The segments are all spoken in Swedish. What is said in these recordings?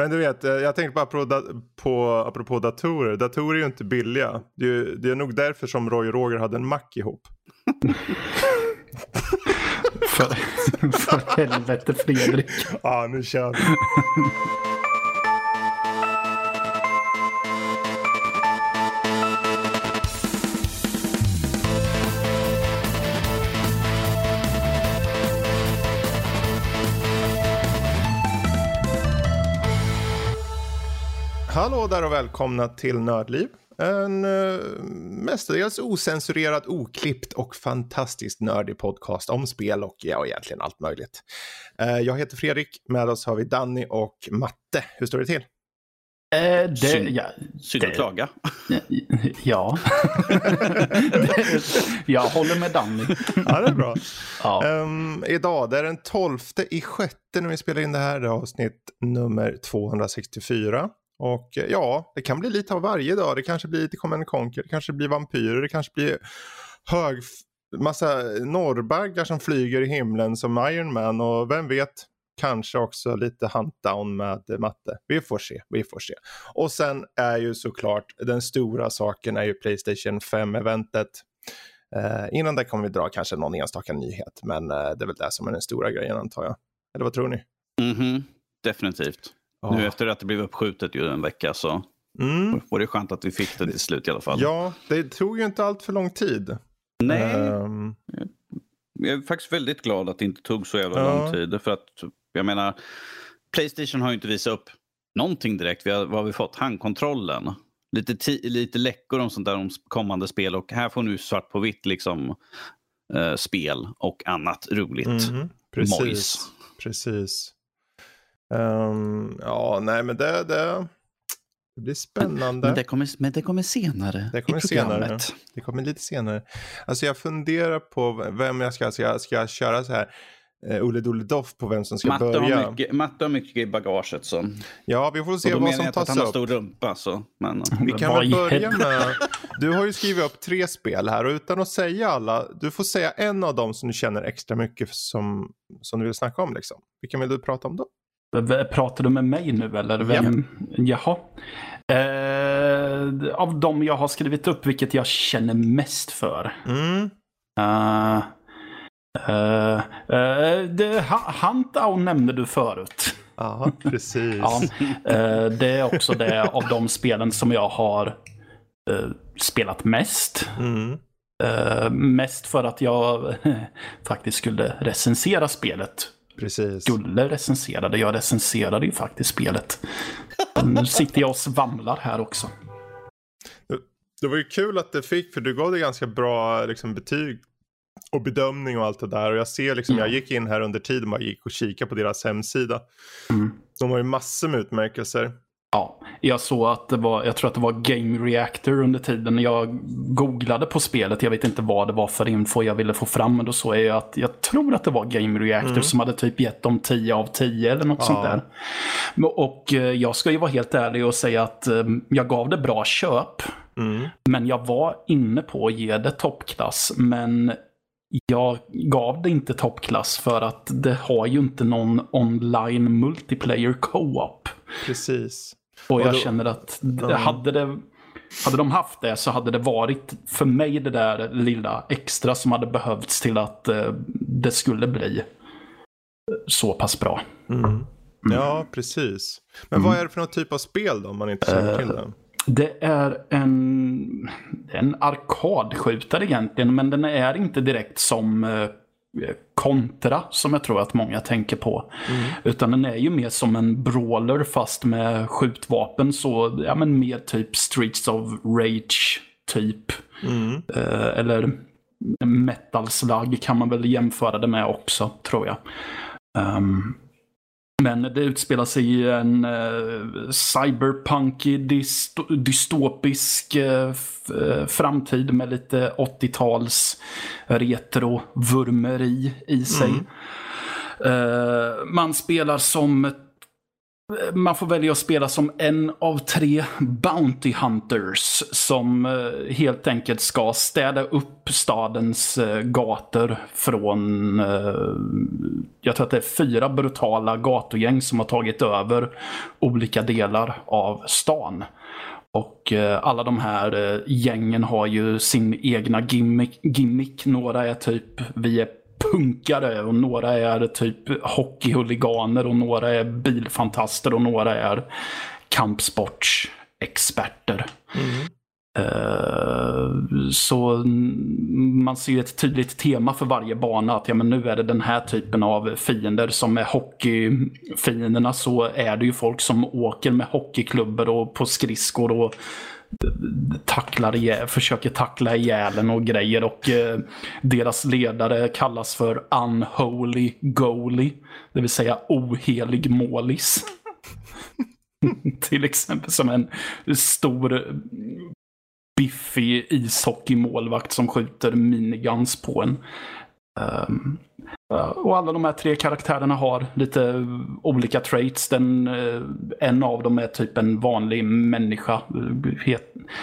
Men du vet, eh, jag tänkte bara på, på, apropå datorer. Datorer är ju inte billiga. Det är, det är nog därför som Roy och Roger hade en Mac ihop. för, för helvete Fredrik. Ja, nu kör vi. Hallå där och välkomna till Nördliv. En uh, mestadels osensurerad, oklippt och fantastiskt nördig podcast om spel och ja, egentligen allt möjligt. Uh, jag heter Fredrik, med oss har vi Danny och Matte. Hur står det till? Eh, det, Synd, ja, synd att klaga. Ja. jag håller med Danny. Ja, det är bra. Ja. Um, idag, det är den 12 i sjätte när vi spelar in det här. Det är avsnitt nummer 264. Och eh, ja, det kan bli lite av varje dag. Det kanske blir lite Command Conquer, det kanske blir vampyrer, det kanske blir hög, massa norrbaggar som flyger i himlen som Iron Man och vem vet, kanske också lite huntdown med eh, matte. Vi får se, vi får se. Och sen är ju såklart den stora saken är ju Playstation 5-eventet. Eh, innan det kommer vi dra kanske någon enstaka nyhet, men eh, det är väl det som är den stora grejen antar jag. Eller vad tror ni? Mhm, definitivt. Ja. Nu efter att det blev uppskjutet ju en vecka så Mm. var det skönt att vi fick det till slut i alla fall. Ja, det tog ju inte allt för lång tid. Nej, Ehm, jag är faktiskt väldigt glad att det inte tog så jävla Ja. lång tid. För att jag menar, Playstation har ju inte visat upp någonting direkt. Vi har, vad har vi fått? Handkontrollen. Lite, lite läckor om sånt där om kommande spel och här får nu svart på vitt liksom eh, spel och annat roligt. mhm, precis. Mojs. Precis. Ehm, ja, nej men det, det, det blir spännande. Men det, kommer, men det kommer senare Det kommer i senare. programmet. Det kommer lite senare. Alltså jag funderar på vem jag ska, ska, jag, ska jag köra så här uh, Olle Dole Doff på vem som ska Matte börja? har, mycket, Matte har mycket i bagaget. Så. Ja, vi får se då vad menar som jag inte att tas han har upp. stor rumpa. Så. Men, Vi kan väl börja med, du har ju skrivit upp tre spel här och utan att säga alla, du får säga en av dem som du känner extra mycket som, som du vill snacka om liksom. Vilken vill du prata om då? Pratar du med mig nu eller? Vem? Jaha. Eh, av de jag har skrivit upp, vilket jag känner mest för. Mm. Uh, uh, uh, det, Huntdown nämnde du förut. Ja, precis. Ja, eh, det är också det av de spelen som jag har spelat mest. Mm. Mest för att jag faktiskt skulle recensera spelet. Precis. Skulle recensera det. Jag recenserade ju faktiskt spelet. Nu sitter jag och svamlar här också. Det var ju kul att det fick, för du gav det ganska bra liksom, betyg och bedömning och allt det där. Och jag ser liksom, Mm. jag gick in här under tiden och gick och kikade på deras hemsida. Mm. De har ju massor med utmärkelser. Ja, jag såg att det var, jag tror att det var Game Reactor under tiden jag googlade på spelet. Jag vet inte vad det var för info jag ville få fram. Men då såg jag att jag tror att det var Game Reactor Mm. som hade typ gett dem 10 av 10 eller något Ja. sånt där. Och eh, jag ska ju vara helt ärlig och säga att eh, jag gav det bra köp. Mm. Men jag var inne på att ge det toppklass. Men jag gav det inte toppklass för att det har ju inte någon online multiplayer co-op. Precis. Och jag känner att hade, det, hade de haft det så hade det varit för mig det där lilla extra som hade behövts till att eh, det skulle bli så pass bra. Mm. Ja, precis. Men vad är det för någon typ av spel då, om man inte känner till det? Det är en, en arkadskjutare egentligen, men den är inte direkt som eh, Eh, kontra som jag tror att många tänker på. Utan den är ju mer som en brawler fast med skjutvapen. Så ja, men mer typ Streets of Rage typ. Mm. Eh, eller Metal Slug kan man väl jämföra det med också, tror jag. Um, men det utspelar sig i en uh, cyberpunkig, dysto- dystopisk eh, eh, framtid med lite 80-tals retro-vurmeri i sig. Mm. Eh, man spelar som man får välja att spela som en av tre Bounty Hunters som eh, helt enkelt ska städa upp stadens eh, gator från, eh, jag tror att det är fyra brutala gatugäng som har tagit över olika delar av stan. Och alla de här gängen har ju sin egna gimmick. gimmick. Några är typ, vi är punkare och några är typ hockeyhuliganer och några är bilfantaster och några är kampsportsexperter. Mm. Så man ser ett tydligt tema för varje bana. Att ja, men nu är det den här typen av fiender som är hockeyfienderna. Så är det ju folk som åker med hockeyklubbor och på skridskor och tacklar ihjäl, försöker tackla ihjäl och grejer. Och eh, deras ledare kallas för Unholy Goalie. Det vill säga ohelig målis. Till exempel som en stor biffig ishockeymålvakt som skjuter miniguns på en. Um, Eh, och alla de här tre karaktärerna har lite eh, olika traits. Den, eh, en av dem är typ en vanlig människa.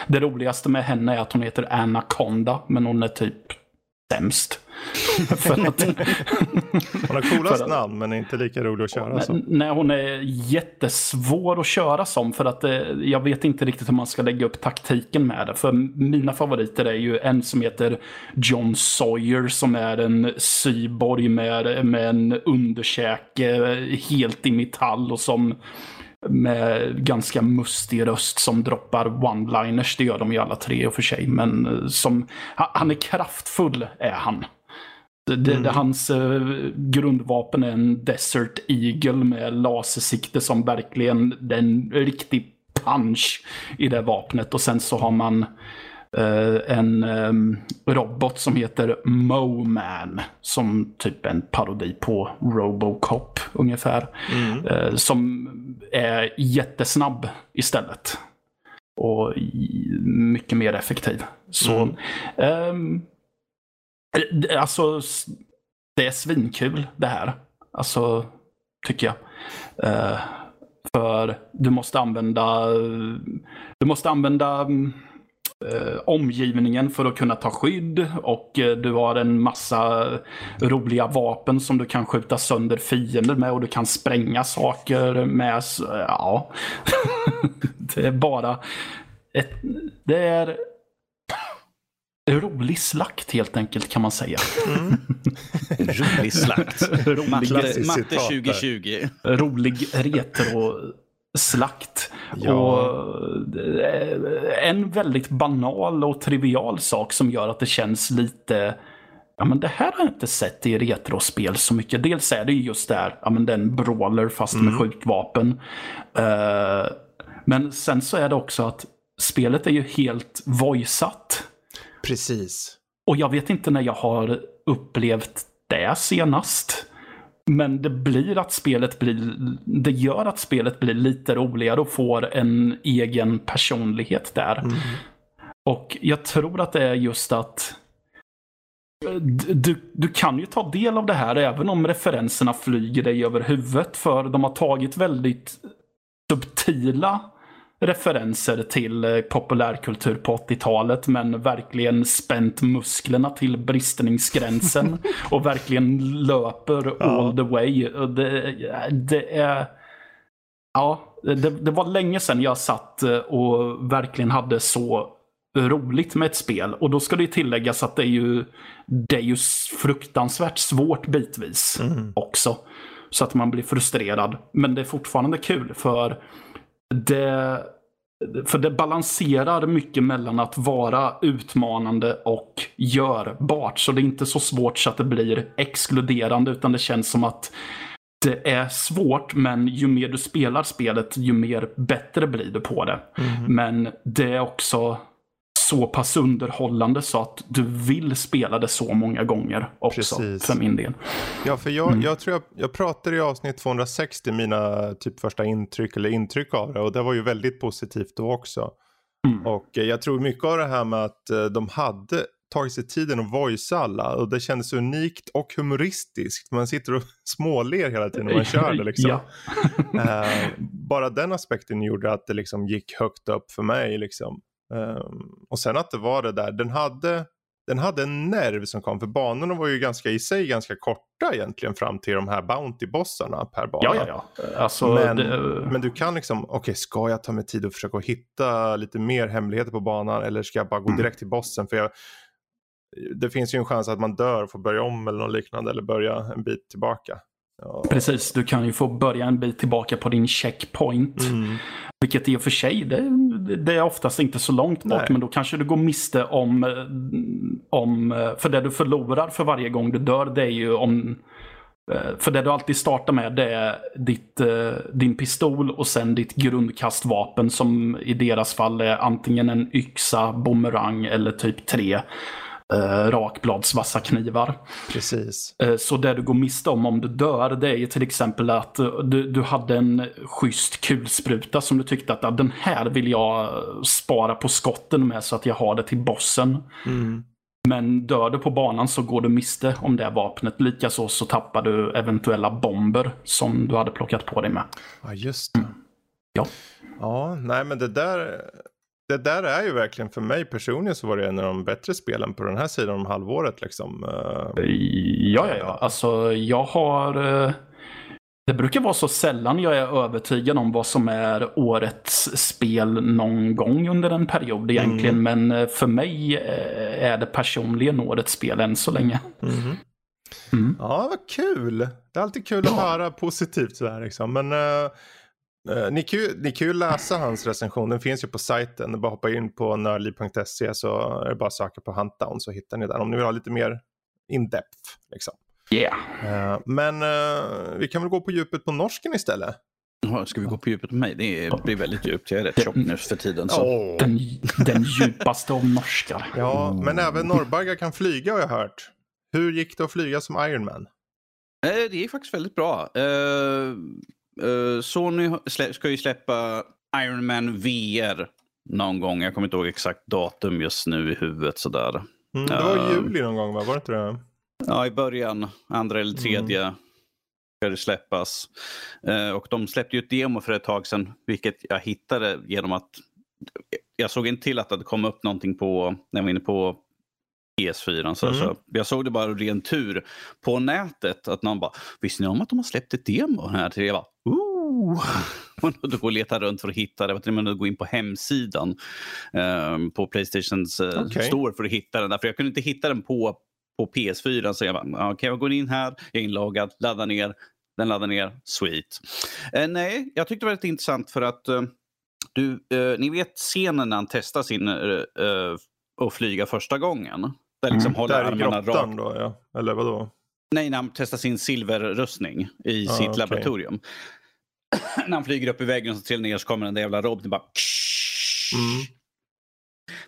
Det roligaste med henne är att hon heter Anaconda, men hon är typ sämst. för att, hon har coolast att, namn men inte lika rolig att köra som. Nej, hon är jättesvår att köra som för att eh, jag vet inte riktigt hur man ska lägga upp taktiken med det. För mina favoriter är ju en som heter John Sawyer som är en syborg med, med en underkäke helt i metall och som med ganska mustig röst som droppar one-liners. Det gör de ju alla tre i och för sig. Men eh, som, han är kraftfull är han. Det, det, mm. hans uh, grundvapen är en Desert Eagle med lasersikte som verkligen är en riktig punch i det vapnet. Och sen så har man uh, en um, robot som heter Moman. Som typ en parodi på Robocop ungefär. Mm. Uh, som är jättesnabb istället. Och mycket mer effektiv. Så mm. um, Alltså, det är svinkul det här. Alltså, tycker jag. Uh, för du måste använda, du måste använda uh, omgivningen för att kunna ta skydd och uh, du har en massa roliga vapen som du kan skjuta sönder fiender med och du kan spränga saker med. Ja, det är bara ett, det är rolig slakt helt enkelt kan man säga. Mm. rolig slakt. rolig, matte, 2020. Rolig retro-slakt. Ja. Och eh, en väldigt banal och trivial sak som gör att det känns lite Ja men det här har jag inte sett i retrospel så mycket. Dels är det just där, ja men den brawler fast mm. med skjutvapen. Uh, men sen så är det också att spelet är ju helt voiceat. Precis. Och jag vet inte när jag har upplevt det senast. Men det blir att spelet blir, det gör att spelet blir lite roligare och får en egen personlighet där. Mm. Och jag tror att det är just att du, du kan ju ta del av det här även om referenserna flyger dig över huvudet. För de har tagit väldigt subtila referenser till eh, populärkultur på 80-talet men verkligen spänt musklerna till bristningsgränsen och verkligen löper ja. all the way. Det, det är... Ja, det, det, var länge sedan jag satt eh, och verkligen hade så roligt med ett spel. Och då ska det tilläggas att det är ju, det är ju fruktansvärt svårt bitvis mm. också. Så att man blir frustrerad. Men det är fortfarande kul för det, för det balanserar mycket mellan att vara utmanande och görbart. Så det är inte så svårt så att det blir exkluderande utan det känns som att det är svårt men ju mer du spelar spelet ju mer bättre blir du på det. Mm. Men det är också så pass underhållande så att du vill spela det så många gånger också Precis. för min del. Ja, för jag, mm. jag tror jag, jag pratade i avsnitt 260 mina typ första intryck eller intryck av det och det var ju väldigt positivt då också. Mm. Och jag tror mycket av det här med att eh, de hade tagit sig tiden att voicea alla och det kändes unikt och humoristiskt. Man sitter och småler hela tiden när man kör det. Liksom. Ja. Eh, bara den aspekten gjorde att det liksom gick högt upp för mig. Liksom. Eh, och sen att det var det där, den hade, den hade en nerv som kom, för banorna var ju ganska i sig ganska korta egentligen fram till de här Bounty-bossarna per bana. Ja, ja, ja. Alltså, men, det, men du kan liksom, okej okay, ska jag ta mig tid och försöka hitta lite mer hemligheter på banan eller ska jag bara gå Mm. direkt till bossen? För jag, det finns ju en chans att man dör och får börja om eller något liknande eller börja en bit tillbaka. Ja. Precis, du kan ju få börja en bit tillbaka på din checkpoint. Mm. Vilket i och för sig, det, det är oftast inte så långt bort. Nej. Men då kanske du går miste om, eh, om... eh, För det du förlorar för varje gång du dör, det är ju om... eh, För det du alltid startar med, det är ditt, din pistol och sen ditt grundkastvapen som i deras fall är antingen en yxa, bumerang eller typ tre eh, rakbladsvassa knivar. Precis. Eh, Så det du går miste om om du dör, det är ju till exempel att eh, du, du hade en schysst kulspruta som du tyckte att "Ah, den här vill jag spara på skotten med så att jag har det till bossen. Mm. Men dör du på banan så går du miste om det det Likaså så tappar du eventuella bomber som du hade plockat på dig med. Ja, just det. Ja. Ja, nej men det där, det där är ju verkligen för mig personligen så var det en av de bättre spelen på den här sidan om halvåret liksom. Eh, Ja, ja, ja. Alltså jag har... eh, Det brukar vara så sällan jag är övertygad om vad som är årets spel någon gång under en period egentligen. Men eh, för mig är det personligen årets spel än så länge. mhm. Mm. Ja, vad kul. Det är alltid kul att höra positivt sådär liksom. Men eh, ni, kan ju, ni kan ju läsa hans recension. Den finns ju på sajten. Bara hoppa in på nördliv.se så är det bara att söka på Huntdown så hittar ni den. Om ni vill ha lite mer in-depth. Liksom. Yeah. Eh, men eh, vi kan väl gå på djupet på norsken istället. Ska vi gå på djupet med mig? Det blir väldigt djupt. Jag är rätt tjock nu för tiden. Så. Åh. Den, den djupaste av norskar. Ja, men även norrbaggar kan flyga har jag hört. Hur gick det att flyga som Iron Man? Eh, Det är faktiskt väldigt bra. Eh, Sony ska ju släppa Iron Man VR någon gång. Jag kommer inte ihåg exakt datum just nu i huvudet. Sådär. Mm, det var i Eh. juli någon gång va? Var det inte det? Ja, i början, andra eller tredje, ska det släppas. Eh, och de släppte ju ett demo för ett tag sedan, vilket jag hittade genom att jag såg inte till att det kommit upp någonting på, när jag var inne på PS4. Så, Mm. så jag såg det bara ren tur på nätet. Att någon bara, visste ni om att de har släppt ett demo här? till er?" Jag bara, Ooh. Och då går och letar runt för att hitta det. Jag var gå in på hemsidan eh, på Playstations eh, Okej. store för att hitta den. Där. För jag kunde inte hitta den på, på PS4. Så jag bara, "Ah, okej, jag går in här, jag är inloggad, laddar ner, den laddar ner, sweet. Eh, nej, jag tyckte det var rätt intressant för att eh, du, eh, ni vet scenen när han testar sin eh, att flyga första gången. Där liksom Mm, håller Där armarna rakt. då ja. Eller vadå? Nej, när han testar sin silverrustning i Ah, sitt okej. laboratorium. När han flyger upp i väggen och så trillar ner så kommer den där jävla roboten bara... Mm.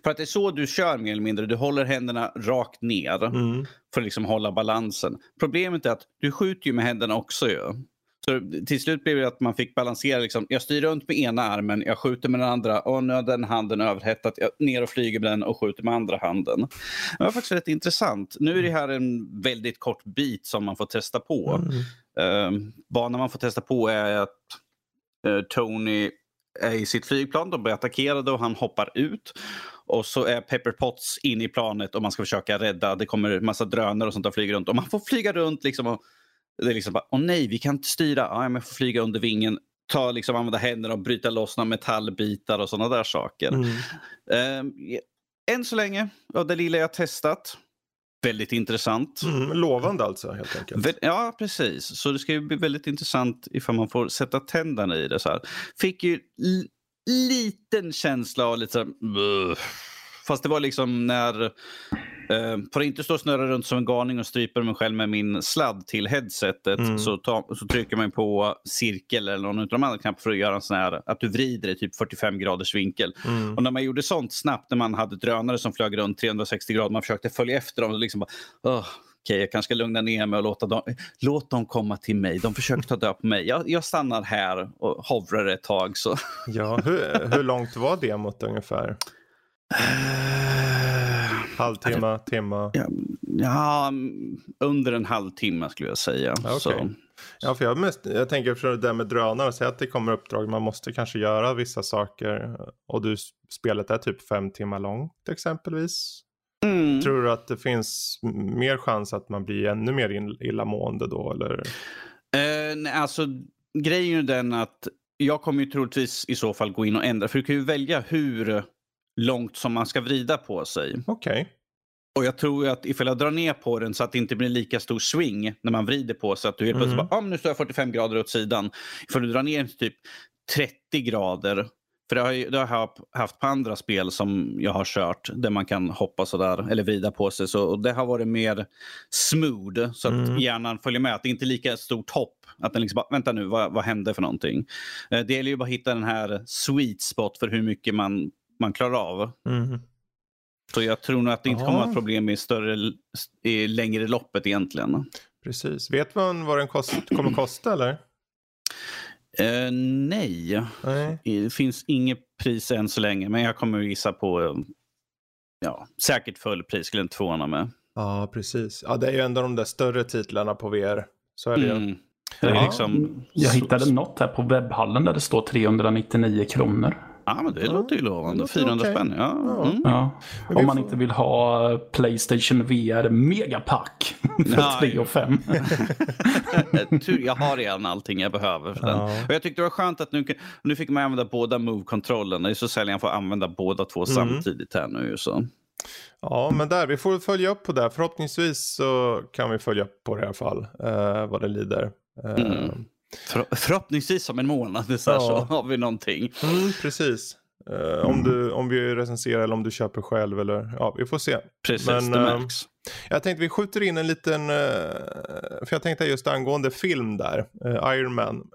För att det är så du kör mer eller mindre. Du håller händerna rakt ner Mm. för att liksom hålla balansen. Problemet är att du skjuter ju med händerna också. Ju. Så till slut blev det att man fick balansera. Liksom. Jag styr runt med ena armen, jag skjuter med den andra. Och nu har den handen överhettat. Jag ner och flyger med den och skjuter med andra handen. Det var faktiskt rätt intressant. Nu är det här en väldigt kort bit som man får testa på. Mm. Uh, banan man får testa på är att eh, Tony är i sitt flygplan, de blir attackerade och han hoppar ut. Och så är Pepper Potts inne i planet och man ska försöka rädda. Det kommer massa drönare och sånt där flyger runt. Och man får flyga runt liksom. Och det är liksom bara, åh nej, vi kan inte styra. Ja, men jag får flyga under vingen. Ta, liksom, använda händerna och bryta loss några metallbitar och sådana där saker. Mm. Eh, än så länge, av det lilla jag testat, väldigt intressant. Mm. Lovande alltså helt enkelt. Ja, precis. Så det ska ju bli väldigt intressant ifall man får sätta tänderna i det. så här. Fick ju liten känsla av lite så här. Fast det var liksom när... Eh, för att inte stå och snurra runt som en galning och strypa mig själv med min sladd till headsetet Mm. så, ta, så trycker man på cirkel eller någon av de andra knapparna för att göra en sån här, att du vrider i typ 45 graders vinkel. Mm. Och när man gjorde sånt snabbt, när man hade drönare som flög runt 360 grader, man försökte följa efter dem och liksom bara, "Åh, okej, jag kanske ska lugna ner mig och låta dem, låt dem komma till mig. De försöker ta död på mig. Jag, jag stannar här och hovrar ett tag. Så. Ja, hur, hur långt var demot ungefär? Halvtimme, timme? Ja, ja, under en halvtimme skulle jag säga. Okay. Så. Ja, för jag, mest, jag tänker för det där med drönare, säg att det kommer uppdrag, man måste kanske göra vissa saker och du, spelet är typ fem timmar långt exempelvis. Mm. Tror du att det finns mer chans att man blir ännu mer illamående då? Eller? Uh, nej, alltså, grejen är den att jag kommer ju troligtvis i så fall gå in och ändra. För du kan ju välja hur långt som man ska vrida på sig. Okej. Okay. Och jag tror att ifall jag drar ner på den så att det inte blir lika stor swing när man vrider på sig. Att du helt plötsligt mm. bara, ah, nu står jag 45 grader åt sidan. Ifall du drar ner till typ 30 grader. För det har, jag, det har jag haft på andra spel som jag har kört. Där man kan hoppa sådär eller vrida på sig. Så, och det har varit mer smooth. Så att mm. hjärnan följer med. Att det inte är lika stort hopp. Att den liksom bara, vänta nu, vad, vad hände för någonting? Eh, det gäller ju bara att hitta den här sweet spot för hur mycket man, man klarar av. Mm. Så jag tror nog att det inte kommer att vara problem i, större, i längre loppet egentligen. Precis. Vet man vad den kost, kommer kosta eller? Uh, nej. nej. Det finns inget pris än så länge. Men jag kommer gissa på ja, säkert fullpris skulle inte förvåna mig. Ja, precis. Ja, det är ju ändå de där större titlarna på VR. Så är det mm. ju. Ja. Liksom... Jag hittade något här på webbhallen där det står 399 kronor. Ja, men det ja, låter ju lovande. 400 okay. spänn. Ja. Mm. ja. Om man inte vill ha Playstation VR Megapack för 3 och 5. jag har redan allting jag behöver för den. Och jag tyckte det var skönt att nu, nu fick man använda båda Move-kontrollerna. Det är så sällan jag får använda båda två mm. samtidigt här nu. Så. Ja, men där, vi får följa upp på det. Förhoppningsvis så kan vi följa upp på det i alla fall, eh, vad det lider. Eh, mm. För, förhoppningsvis om en månad så, ja. så har vi någonting. Mm, precis. Uh, om, du, om vi recenserar eller om du köper själv eller ja, vi får se. Precis, Men, det uh, Jag tänkte vi skjuter in en liten, uh, för jag tänkte just angående film där, Iron Man.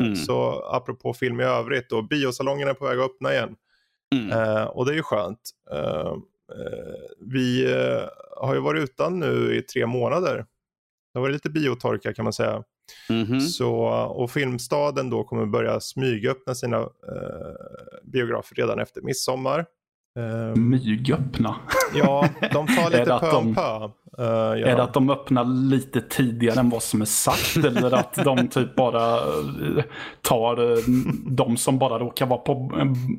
Mm. Så apropå film i övrigt då, biosalongen är på väg att öppna igen. Mm. och det är ju skönt. vi har ju varit utan nu i tre månader. Det har varit lite biotorka kan man säga. Mm -hmm. Så, och Filmstaden då kommer börja smygöppna sina eh, biografer redan efter midsommar. Um, Mygöppna? Ja, de tar lite pö om pö. Uh, ja. Är det att de öppnar lite tidigare än vad som är sagt? eller att de typ bara uh, tar uh, de som bara råkar vara på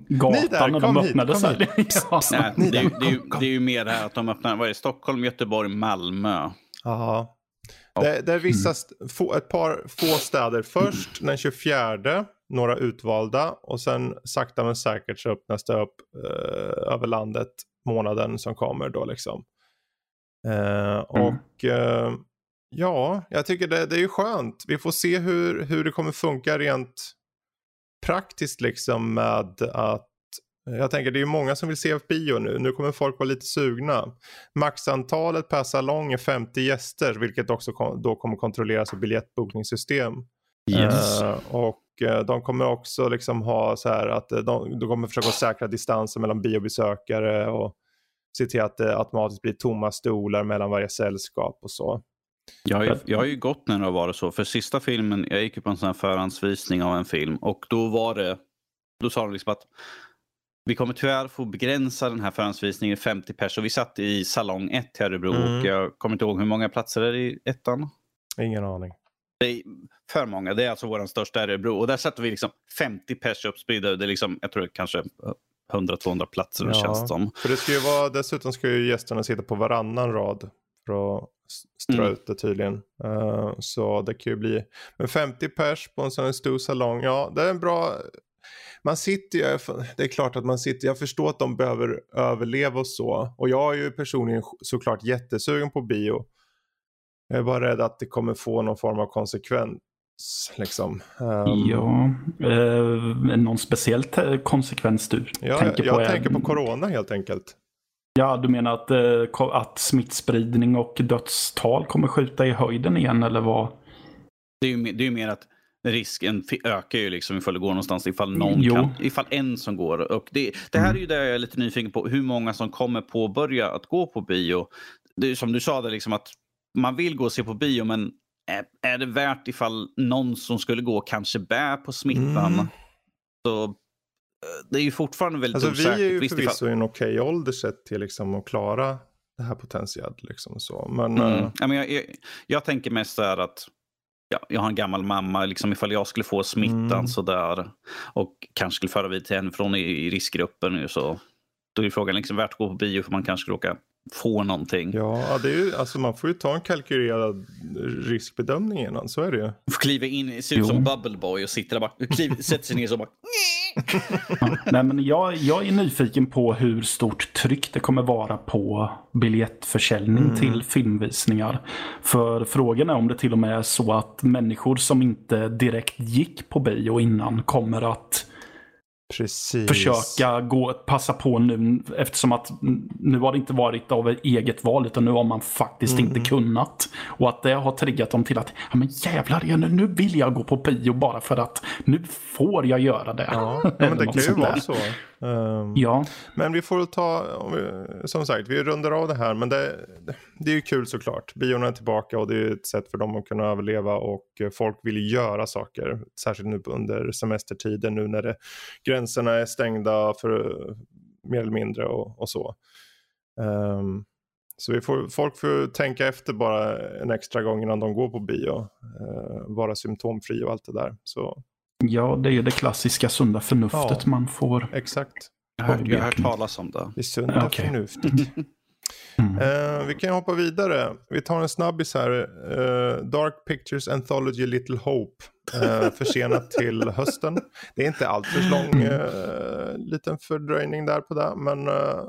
gatan där, när de öppnade sig? ja. Nej, det, är, det, är, det är ju mer det här att de öppnar, vad är det, Stockholm, Göteborg, Malmö. Ja. Det, det är vissa, få, ett par få städer först den 24, några utvalda och sen sakta men säkert så öppnas det upp eh, över landet månaden som kommer då liksom. Eh, mm. och eh, ja, jag tycker det, det är ju skönt. Vi får se hur, hur det kommer funka rent praktiskt liksom med att jag tänker det är många som vill se bio nu. Nu kommer folk vara lite sugna. Maxantalet per salong är 50 gäster vilket också då kommer kontrolleras av biljettbokningssystem. Yes. Uh, och uh, de kommer också liksom ha så här att uh, de, de kommer försöka säkra distansen mellan biobesökare och se till att det automatiskt blir tomma stolar mellan varje sällskap och så. Jag har, ju, jag har ju gått när det har varit så. För sista filmen, jag gick ju på en sån här förhandsvisning av en film och då var det, då sa de liksom att vi kommer tyvärr få begränsa den här förhandsvisningen 50 pers. vi satt i salong 1 i Örebro mm. och jag kommer inte ihåg hur många platser är det i ettan? Ingen aning. Det är för många. Det är alltså vår största Örebro. Och där satte vi liksom 50 pers uppspridda. Det är liksom, jag tror det kanske 100-200 platser ja, känns som. För det ska ju vara, dessutom ska ju gästerna sitta på varannan rad. För att strö mm. ut det tydligen. Uh, så det kan ju bli, men 50 pers på en sån här stor salong, ja det är en bra man sitter ju, det är klart att man sitter, jag förstår att de behöver överleva och så. Och jag är ju personligen såklart jättesugen på bio. Jag är bara rädd att det kommer få någon form av konsekvens. Liksom. Um, ja, eh, någon speciell konsekvens du ja, tänker jag, på? Jag tänker på corona helt enkelt. Ja, du menar att, eh, att smittspridning och dödstal kommer skjuta i höjden igen eller vad? Det är ju, det är ju mer att risken ökar ju liksom ifall det går någonstans, ifall, någon kan, ifall en som går. Och det, det här är ju det jag är lite nyfiken på, hur många som kommer påbörja att gå på bio. Det är som du sa, det liksom att man vill gå och se på bio, men är, är det värt ifall någon som skulle gå kanske bär på smittan? Mm. Så eh, det är ju fortfarande väldigt alltså, osäkert. Vi är ju förvisso ifall... i en okej okay ålder sett till liksom att klara det här potentiellt. Liksom så. Men, Mm. eh, Ja, men jag, jag, jag tänker mest så här att ja, jag har en gammal mamma. Liksom ifall jag skulle få smittan Mm. så där och kanske skulle föra vid till henne från i, i riskgruppen nu så då är frågan liksom värt att gå på bio för man kanske skulle råka få någonting. ja, det är ju, alltså man får ju ta en kalkylerad riskbedömning innan, så är det ju. Får kliva in, se ut Jo. som Bubble Boy och sitter där bara, kliv, sätter sig ner och bara Ja, nej, men jag, jag är nyfiken på hur stort tryck det kommer vara på biljettförsäljning Mm. till filmvisningar. För frågan är om det till och med är så att människor som inte direkt gick på bio innan kommer att Precis. försöka gå, passa på nu eftersom att nu har det inte varit av eget val utan nu har man faktiskt Mm. inte kunnat. Och att det har triggat dem till att ja men jävlar, nu, nu vill jag gå på bio bara för att nu får jag göra det. Ja, men det kan ju vara så. Ehm, Ja, Men vi får ta, vi, som sagt, vi rundar av det här. Men det, det är ju kul såklart. Biorna är tillbaka och det är ett sätt för dem att kunna överleva. Och folk vill göra saker. Särskilt nu under semestertiden, nu när det, gränserna är stängda för mer eller mindre och, och så. Ehm, så vi får, folk får tänka efter bara en extra gång innan de går på bio. Uh, vara symptomfri och allt det där. Så ja, det är ju det klassiska sunda förnuftet Ja. man får. exakt. jag har, hört- jag har hört talas om det. Det sunda Okej. förnuftet. Mm. Eh, vi kan hoppa vidare. Vi tar en snabbis här. Eh, Dark Pictures Anthology Little Hope. Uh, försenat till hösten. Det är inte allt för lång uh, liten fördröjning där på det. Men uh,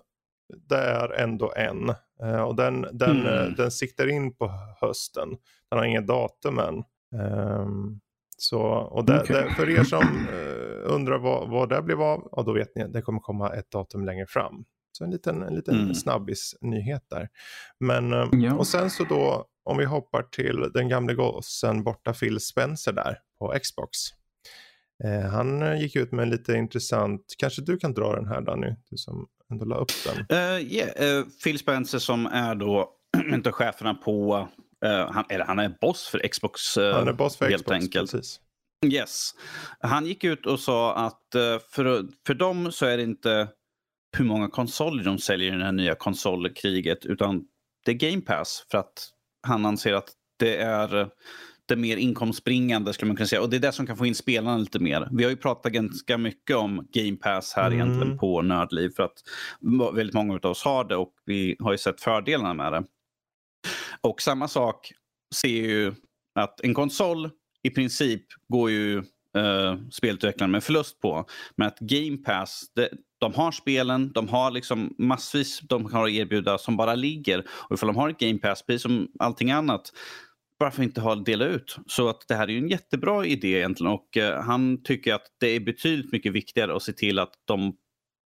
det är ändå en. Och den, den, Mm. den siktar in på hösten. Den har inget datum än. Ehm, så, och det, Okej. det, för er som eh, undrar vad, vad det blev av, ja, då vet ni, det kommer komma ett datum längre fram. Så en liten, en liten Mm. snabbis-nyhet där. Men, eh, Ja. och sen så då, om vi hoppar till den gamle gossen borta Phil Spencer där på Xbox. Eh, han eh, gick ut med en lite intressant, kanske du kan dra den här Danny, du som ändå la upp den. Uh, yeah, uh, Phil Spencer som är då inte cheferna på, uh, han, eller han är boss för Xbox uh, Han är boss för helt Xbox, enkelt. precis. Yes. Han gick ut och sa att eh, för, för dem så är det inte hur många konsoler de säljer i det här nya konsolkriget utan det är Game Pass för att han anser att det är eh, det mer inkomstbringande skulle man kunna säga och det är det som kan få in spelarna lite mer. Vi har ju pratat ganska mycket om Game Pass här Mm. egentligen på Nördliv för att väldigt många av oss har det och vi har ju sett fördelarna med det. Och samma sak ser ju att en konsol i princip går ju uh, spelutvecklarna med förlust på. Men att Game Pass, det, de har spelen, de har liksom massvis de har att erbjuda som bara ligger. Och ifall de har ett Game Pass, precis som allting annat, varför inte ha dela ut? Så att det här är ju en jättebra idé egentligen och eh, han tycker att det är betydligt mycket viktigare att se till att de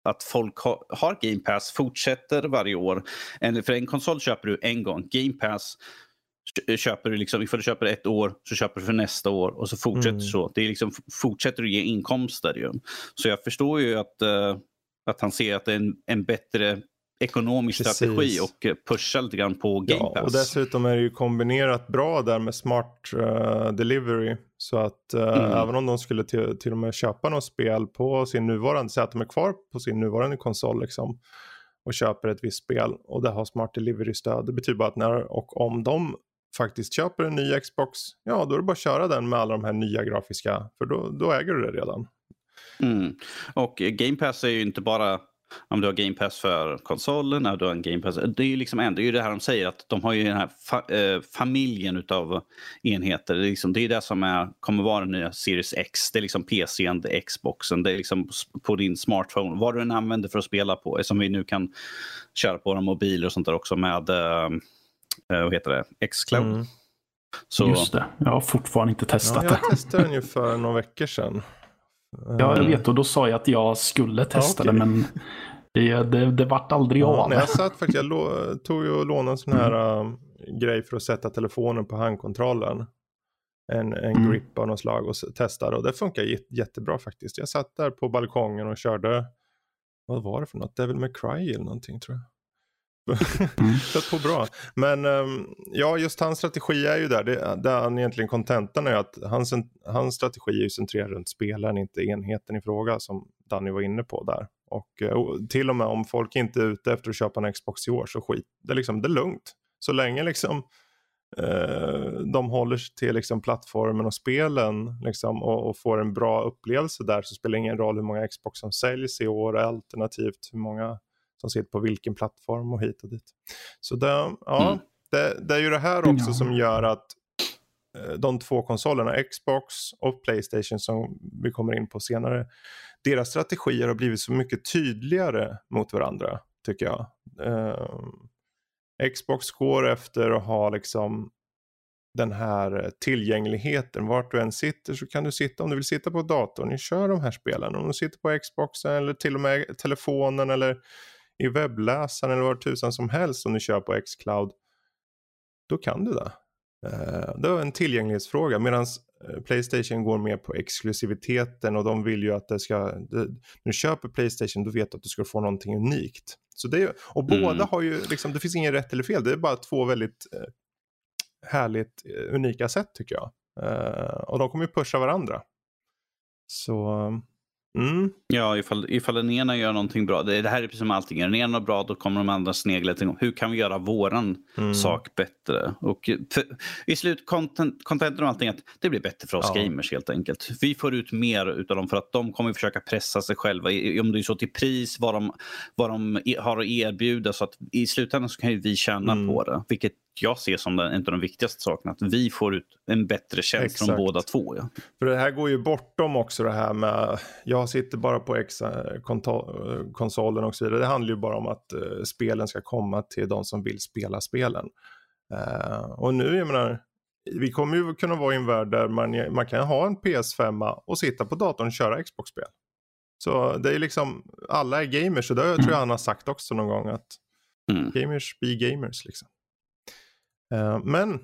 att folk ha, har Game Pass fortsätter varje år. En, för en konsol köper du en gång. Game Pass kö- köper du liksom, ifall du köper ett år så köper du för nästa år och så fortsätter Mm. så. Det är liksom, fortsätter att ge inkomster ju. Så jag förstår ju att, eh, att han ser att det är en, en bättre ekonomisk Precis. strategi och eh, pushar lite grann på Game Ja, Pass. och dessutom är det ju kombinerat bra där med smart eh, delivery. Så att eh, Mm. även om de skulle till, till och med köpa något spel på sin nuvarande, säg att de är kvar på sin nuvarande konsol liksom. Och köper ett visst spel och det har smart delivery-stöd. Det betyder bara att när och om de faktiskt köper en ny Xbox, ja då är det bara att köra den med alla de här nya grafiska, för då, då äger du det redan. Mm. Och Game Pass är ju inte bara om du har Game Pass för konsolen, när du har en Game Pass. Det är ju liksom ändå det, det här de säger att de har ju den här fa eh, familjen utav enheter. Det är, liksom, det är det som är, kommer vara den nya Series X. Det är liksom PCn, det är Xboxen, det är liksom på din smartphone. Vad du än använder för att spela på. Som vi nu kan köra på våra mobiler och sånt där också med eh, eh, vad heter det? Xcloud. Mm. Så, Just det. Jag har fortfarande inte Ja, testat jag det. testade den ju för några veckor sedan. Ja, jag Eh, vet och då sa jag att jag skulle testa okej. det men det, det, det vart aldrig Ja, av. nej, jag satt faktiskt, jag tog ju och lånade en sån här um, grej för att sätta telefonen på handkontrollen. En, en Mm. grip av något slag och testade och det funkar jät- jättebra faktiskt. Jag satt där på balkongen och körde, vad var det för något? Devil May Cry eller någonting tror jag. Mm. På bra. Men ehm, ja, just hans strategi är ju där. Det, där han egentligen kontentan är att hans, hans strategi är ju centrerad runt spelaren, inte enheten i fråga som Danny var inne på där. Och, eh, och, till och med om folk inte är ute efter att köpa en Xbox i år så skit, det är, liksom, det är lugnt. Så länge liksom eh, de håller sig till liksom, plattformen och spelen liksom, och, och, får en bra upplevelse där så spelar det ingen roll hur många Xbox som säljs i år alternativt hur många som sitter på vilken plattform och hit och dit. Så det, ja, mm. det, det, är ju det här också ja. som gör att eh, de två konsolerna, Xbox och Playstation som vi kommer in på senare, deras strategier har blivit så mycket tydligare mot varandra tycker jag. Uh, Xbox går efter att ha liksom den här tillgängligheten. Vart du än sitter så kan du sitta, om du vill sitta på datorn, ni kör de här spelen. Om du sitter på Xboxen eller till och med telefonen eller i webbläsaren eller vad tusan som helst om du kör på Xcloud. Då kan du det. Uh, det är en tillgänglighetsfråga medan uh, Playstation går mer på exklusiviteten och de vill ju att det ska, när du köper Playstation då vet du att du ska få någonting unikt. Så det, och båda mm. har ju, liksom, det finns ingen rätt eller fel, det är bara två väldigt uh, härligt unika sätt tycker jag. och de kommer ju pusha varandra. Så Mm. Ja, ifall, ifall den ena gör någonting bra. Det, det här är precis som allting. Är den ena bra, då kommer de andra snegla till hur kan vi göra våran mm. sak bättre? Och för, i slut, content, och allting, att det blir bättre för oss ja. gamers helt enkelt. Vi får ut mer av dem för att de kommer försöka pressa sig själva. Om det är så till pris, vad de, vad de har att erbjuda. Så att i slutändan så kan ju vi tjäna mm. på det. Vilket jag ser som en av de viktigaste sakerna. Att vi får ut en bättre tjänst Exakt. från båda två. Ja. För det här går ju bortom också det här med, jag sitter bara på konsolen och så vidare. Det handlar ju bara om att uh, spelen ska komma till de som vill spela spelen. Uh, och nu, jag menar, vi kommer ju kunna vara i en värld där man, man kan ha en PS5 och sitta på datorn och köra Xbox-spel. Så det är liksom, alla är gamers och det tror jag han har sagt också någon gång att mm. gamers be gamers liksom. Eh, men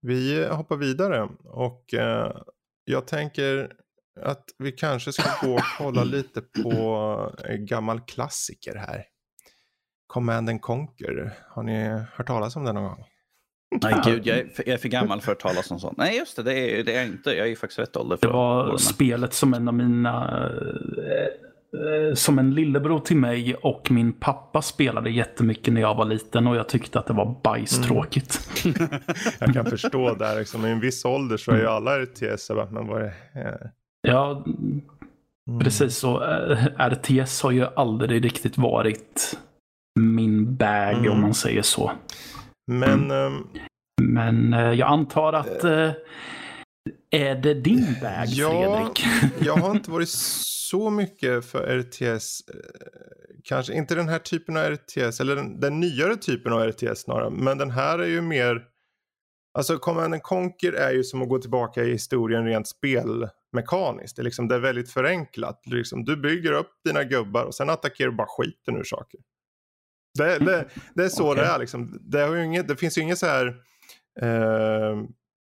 vi hoppar vidare och eh, jag tänker att vi kanske ska gå och kolla lite på en gammal klassiker här. Command and Conquer. Har ni hört talas om det någon gång? Nej, gud, jag är, för, jag är för gammal för att tala om sånt. Nej, just det, det är, det är jag inte. Jag är faktiskt rätt ålder för Det var spelet som en av mina eh, Eh, som en lillebror till mig och min pappa spelade jättemycket när jag var liten och jag tyckte att det var bajstråkigt. Mm. jag kan förstå där, liksom, i en viss ålder så är ju mm. alla RTS, men vad är det? Ja, mm. precis så. Eh, RTS har ju aldrig riktigt varit min bag mm. om man säger så. Men, um... men eh, jag antar att är det din bag, ja, Fredrik? jag har inte varit så mycket för RTS. Eh, kanske inte den här typen av RTS, eller den, den nyare typen av RTS snarare. Men den här är ju mer... Alltså Command Conquer är ju som att gå tillbaka i historien rent spelmekaniskt. Det är, liksom, det är väldigt förenklat. Liksom, du bygger upp dina gubbar och sen attackerar du bara skiten ur saker. Det, det, det är så okay. det är. Liksom. Det, inget, det finns ju inget så här... Eh,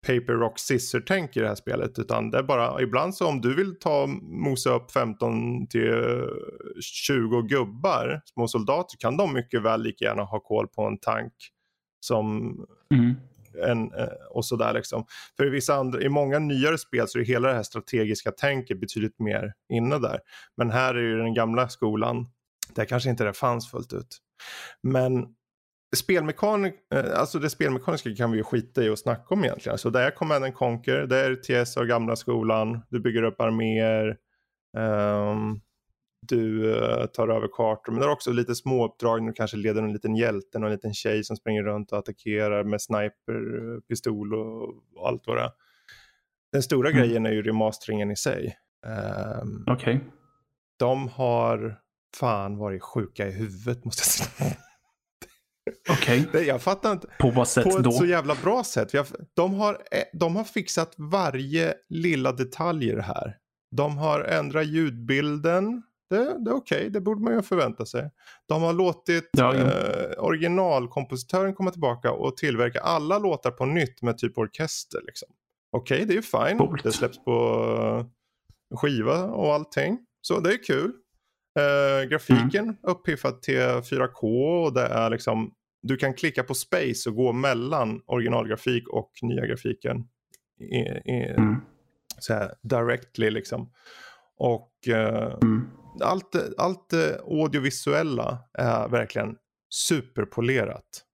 paper rock scissor tänk i det här spelet utan det är bara ibland så om du vill ta mosa upp 15 till 20 gubbar, små soldater kan de mycket väl lika gärna ha koll på en tank som mm. en eh, och sådär liksom. För i vissa andra, i många nyare spel så är hela det här strategiska tänket betydligt mer inne där. Men här är ju den gamla skolan, där kanske inte det fanns fullt ut. Men spelmekanik, eh, alltså det spelmekaniska kan vi ju skita i och snacka om egentligen. Så det är Command and Conquer, det är TS och gamla skolan, du bygger upp arméer, um, du uh, tar över kartor, men det är också lite små uppdrag, du kanske leder en liten hjälte, en liten tjej som springer runt och attackerar med sniper, pistol och, och allt vad det är. Den stora mm. grejen är ju remasteringen i sig. Um, Okej. Okay. De har fan varit sjuka i huvudet måste jag säga. Okej. Okay. Jag fattar inte. På vad sätt På ett då? så jävla bra sätt. De har, eh, de har fixat varje lilla detalj i det här. De har ändrat ljudbilden. Det, det är okej, okay. det borde man ju förvänta sig. De har låtit ja, ja. Eh, originalkompositören komma tillbaka och tillverka alla låtar på nytt med typ orkester. Liksom. Okej, okay, det är ju fine. Coolt. Det släpps på skiva och allting. Så det är kul. Uh, grafiken mm. uppiffad till 4K och det är liksom du kan klicka på space och gå mellan originalgrafik och nya grafiken. I, i, mm. så här, directly liksom. Och uh, mm. allt, allt det audiovisuella är verkligen superpolerat.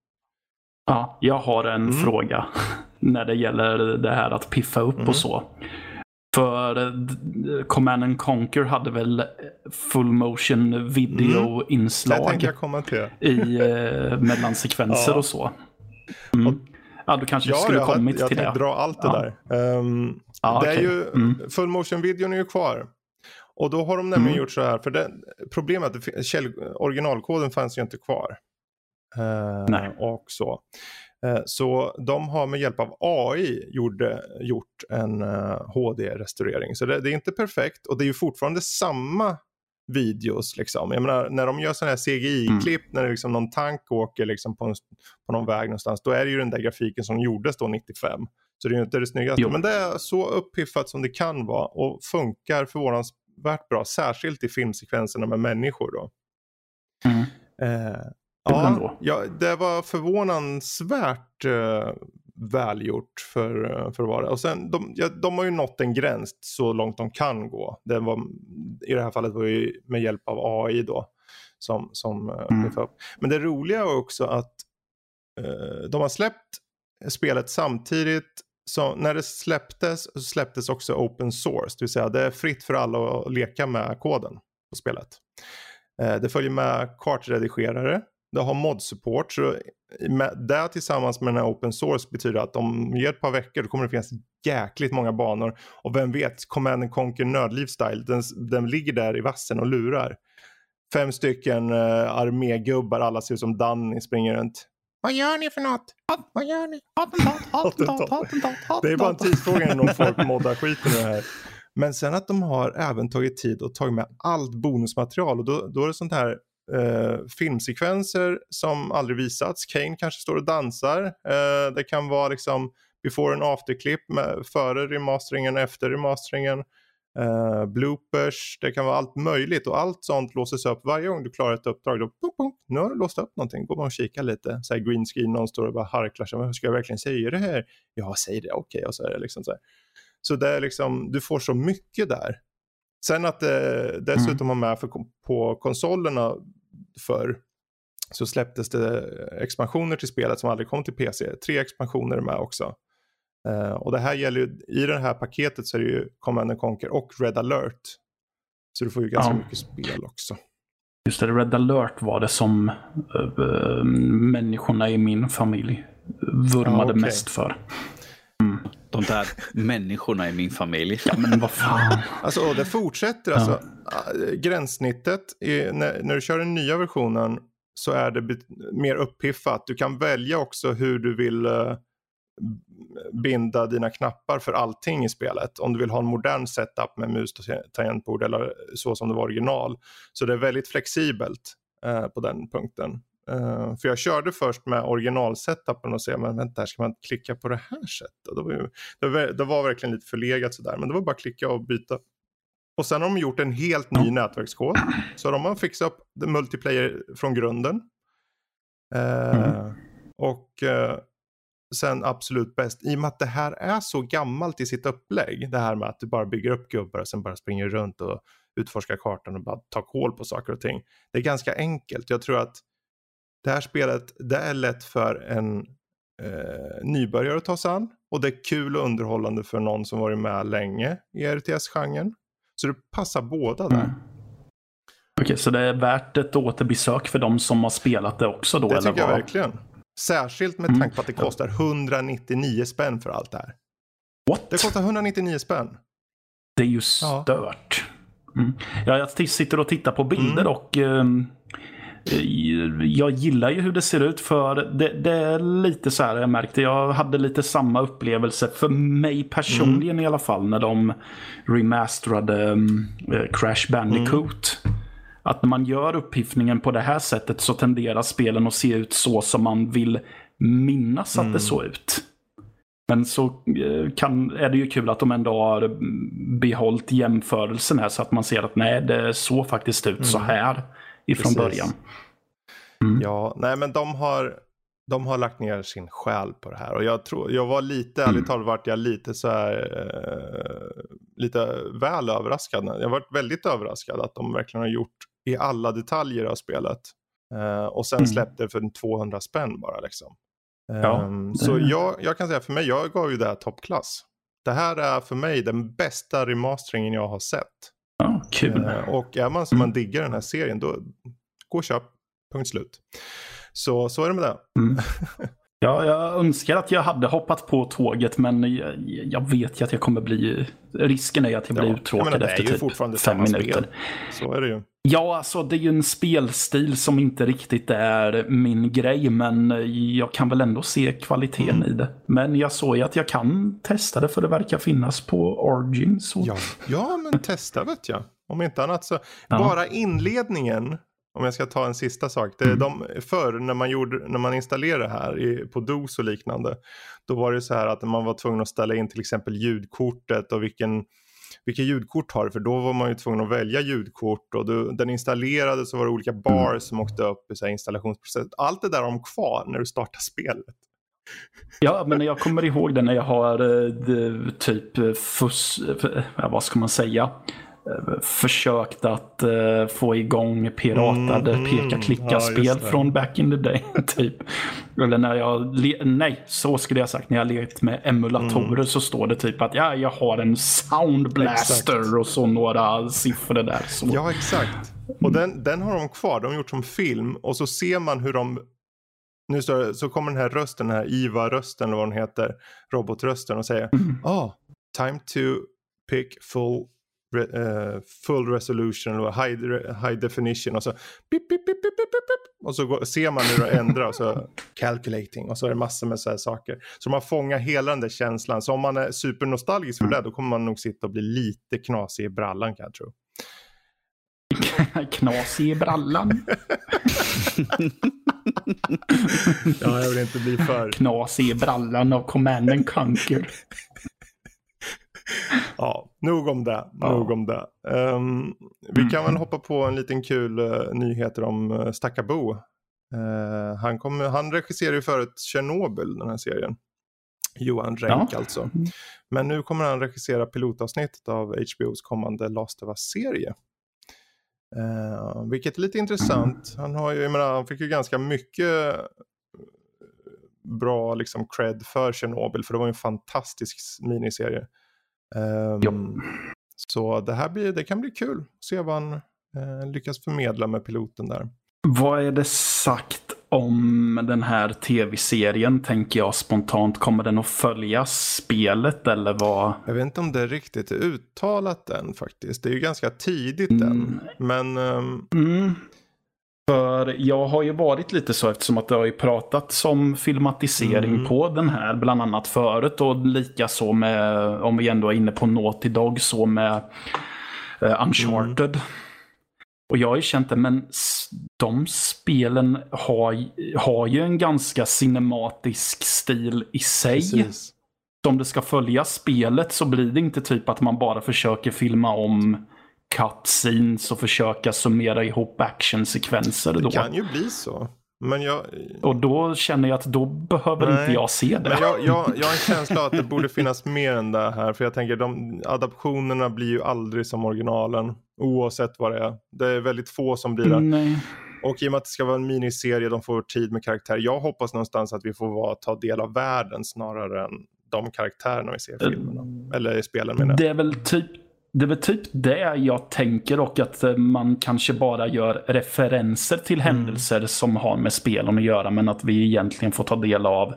Ja, jag har en mm. fråga när det gäller det här att piffa upp mm. och så. För eh, Command and Conquer hade väl full motion video inslag mm. i eh, mellansekvenser ja. och så. Mm. Ja, du kanske ja, skulle kommit jag, till jag det. Jag dra allt det ja. där. Um, ja, det okay. är ju, mm. Full motion-videon är ju kvar. Och då har de nämligen mm. gjort så här, för det, problemet är att originalkoden fanns ju inte kvar. Uh. Och så. Uh, så de har med hjälp av AI gjorde, gjort en uh, eh, HD-restaurering. Så det, det, är inte perfekt och det är ju fortfarande samma videos. Liksom. Jag menar, när de gör sådana här CGI-klipp mm. när liksom någon tank åker liksom på, en, på någon väg någonstans, då är det ju den där grafiken som gjordes då 95. Så det är ju inte det snyggaste, jo. men det är så uppiffat som det kan vara och funkar förvånansvärt bra, särskilt i filmsekvenserna med människor. Då. Mm. Eh, ja, ja, det var förvånansvärt eh, välgjort för, eh, för att vara Och sen, de, ja, de har ju nått en gräns så långt de kan gå. Det var, I det här fallet var det med hjälp av AI då. Som, som eh, mm. Men det roliga är också att eh, de har släppt spelet samtidigt så när det släpptes så släpptes också open source. Det vill säga det är fritt för alla att leka med koden på spelet. Eh, det följer med kartredigerare det har mod-support. Så det tillsammans med den här open source betyder att om ger ett par veckor då kommer det finnas jäkligt många banor. Och vem vet, Command Conquer Nördliv-style, den, den ligger där i vassen och lurar. Fem stycken uh, armégubbar, alla ser ut som Danny, springer runt. Vad gör ni för något? Vad gör ni? Det är bara en tidsfråga innan folk moddar skiten i det här. Men sen att de har även tagit tid och tagit med allt bonusmaterial och då, då är det sånt här eh, filmsekvenser som aldrig visats. Kane kanske står och dansar. Eh, det kan vara liksom before and after-klipp före remasteringen och efter remasteringen. Uh, bloopers, det kan vara allt möjligt och allt sånt låses upp varje gång du klarar ett uppdrag. Då, boom, boom, nu har du låst upp någonting, går man och kikar lite. Så här green screen, någon står och bara harklar sig. Ska jag verkligen säga det här? Ja, säg det, okej. Okay. Och så är det liksom så här. Så det är liksom, du får så mycket där. Sen att det dessutom mm. har med för, på konsolerna för så släpptes det expansioner till spelet som aldrig kom till PC. Tre expansioner är med också. Uh, och det här gäller ju, i det här paketet så är det ju Command Conquer och Red alert. Så du får ju ganska ja. mycket spel också. Just det, Red alert var det som uh, människorna i min familj vurmade ja, okay. mest för. Mm. De där människorna i min familj. Ja men vad fan. Alltså det fortsätter alltså. Ja. Eh, gränssnittet, är, när, när, du kör den nya versionen så är det mer uppiffat. Du kan välja också hur du vill uh, binda dina knappar för allting i spelet. Om du vill ha en modern setup med mus och tangentbord eller så som det var original. Så det är väldigt flexibelt uh, på den punkten. Uh, för jag körde först med originalsetupen och se, men vänta, här ska man klicka på det här sättet? Det var, det var, det var verkligen lite förlegat sådär, men det var bara att klicka och byta. Och sen har de gjort en helt ny nätverkskod. Så de har fixat upp multiplayer från grunden. Uh, mm. Och uh, sen absolut bäst, i och med att det här är så gammalt i sitt upplägg, det här med att du bara bygger upp gubbar och sen bara springer runt och utforskar kartan och bara tar koll på saker och ting. Det är ganska enkelt. Jag tror att det här spelet, det är lätt för en eh, nybörjare att ta sig an. Och det är kul och underhållande för någon som varit med länge i RTS-genren. Så det passar båda där. Mm. Okej, okay, så det är värt ett återbesök för de som har spelat det också då? Det tycker jag verkligen. Särskilt med mm. tanke på att det kostar 199 spänn för allt det här. What? Det kostar 199 spänn. Det är ju stört. Ja. Mm. Ja, jag sitter och tittar på bilder mm. och um, jag gillar ju hur det ser ut för det, det, är lite så här jag märkte. Jag hade lite samma upplevelse för mig personligen mm. i alla fall när de remasterade um, Crash Bandicoot. Mm. Att när man gör upphiffningen på det här sättet så tenderar spelen att se ut så som man vill minnas att mm. det såg ut. Men så eh, kan, är det ju kul att de ändå har behållit jämförelsen här så att man ser att nej, det såg faktiskt ut så mm. här ifrån Precis. början. Mm. Ja, nej men de har de har lagt ner sin själ på det här. Och jag, tror, jag var lite, mm. ärligt talat vart jag lite så här, eh, lite väl överraskad. Jag varit väldigt överraskad att de verkligen har gjort i alla detaljer av spelet. Eh, och sen mm. släppte för 200 spänn bara liksom. Ja, um, det... Så jag, jag kan säga för mig, jag gav ju det här toppklass. Det här är för mig den bästa remasteringen jag har sett. Ja, kul. Uh, och är man som man diggar den här serien, då gå och köp. Punkt slut. Så, så är det med det. Mm. Ja, jag önskar att jag hade hoppat på tåget men jag, jag vet ju att jag kommer bli... Risken är att jag blir ja, uttråkad efter typ fem minuter. Spel. Så är det ju. Ja, alltså det är ju en spelstil som inte riktigt är min grej men jag kan väl ändå se kvaliteten mm. i det. Men jag såg ju att jag kan testa det för det verkar finnas på Origin. Så... Ja. ja, men testa vet jag. Om inte annat så, ja. bara inledningen om jag ska ta en sista sak. Det, mm. de, förr när man, gjorde, när man installerade det här i, på DOS och liknande. Då var det så här att man var tvungen att ställa in till exempel ljudkortet och vilken, vilka ljudkort har du? För då var man ju tvungen att välja ljudkort och du, den installerade så var det olika bars mm. som åkte upp i så installationsprocessen. Allt det där har de kvar när du startar spelet. Ja, men jag kommer ihåg det när jag har eh, typ eh, fuss, eh, vad ska man säga, försökt att uh, få igång piratade mm, peka-klicka-spel ja, från back in the day. typ. Eller när jag, nej, så skulle jag sagt. När jag lekt med emulatorer mm. så står det typ att ja, jag har en soundblaster exakt. och så några siffror där. Så. Ja, exakt. Och den, den har de kvar. De har gjort som film och så ser man hur de nu så, så kommer den här rösten, den här IVA-rösten eller vad den heter, robotrösten och säger mm. oh, time to pick full uh, full resolution eller high, high definition och så pip, pip, pip, och så går, ser man hur det ändrar och så calculating och så är det massor med så här saker. Så man fångar hela den där känslan. Så om man är supernostalgisk för det då kommer man nog sitta och bli lite knasig i brallan kan jag tro. knasig i brallan? ja, jag vill inte bli för... Knasig i brallan av Command and Conquer. ja, nog om det. Ja. Nog om det. Um, vi kan väl hoppa på en liten kul uh, nyheter om uh, Stackabo. Uh, han, kom, han regisserade ju förut Tjernobyl, den här serien. Johan Renck ja. alltså. Men nu kommer han regissera pilotavsnittet av HBOs kommande Last of Us-serie. Uh, vilket är lite intressant. Han, har ju, jag menar, han fick ju ganska mycket bra liksom cred för Tjernobyl för det var en fantastisk miniserie. Um, så det här blir, det kan bli kul. Se vad han eh, lyckas förmedla med piloten där. Vad är det sagt om den här tv-serien tänker jag spontant. Kommer den att följa spelet eller vad? Jag vet inte om det är riktigt uttalat än faktiskt. Det är ju ganska tidigt mm. än. Men um... mm. För jag har ju varit lite så eftersom att det har ju pratats om filmatisering mm. på den här bland annat förut och lika så med, om vi ändå är inne på Naughty Dog, så med uh, Uncharted. Mm. Och jag har ju känt det, men de spelen har, har ju en ganska cinematisk stil i sig. Precis. Om det ska följa spelet så blir det inte typ att man bara försöker filma om cutscenes och försöka summera ihop actionsekvenser. Det kan ju bli så. Men jag... Och då känner jag att då behöver Nej, inte jag se det. Men jag, jag, jag har en känsla att det borde finnas mer än det här. För jag tänker de adaptionerna blir ju aldrig som originalen. Oavsett vad det är. Det är väldigt få som blir det. Nej. Och i och med att det ska vara en miniserie, de får tid med karaktär. Jag hoppas någonstans att vi får vara, ta del av världen snarare än de karaktärerna vi ser i filmerna. Uh, Eller i spelen menar jag. Det är väl typ det är väl typ det jag tänker och att eh, man kanske bara gör referenser till mm. händelser som har med spelen att göra men att vi egentligen får ta del av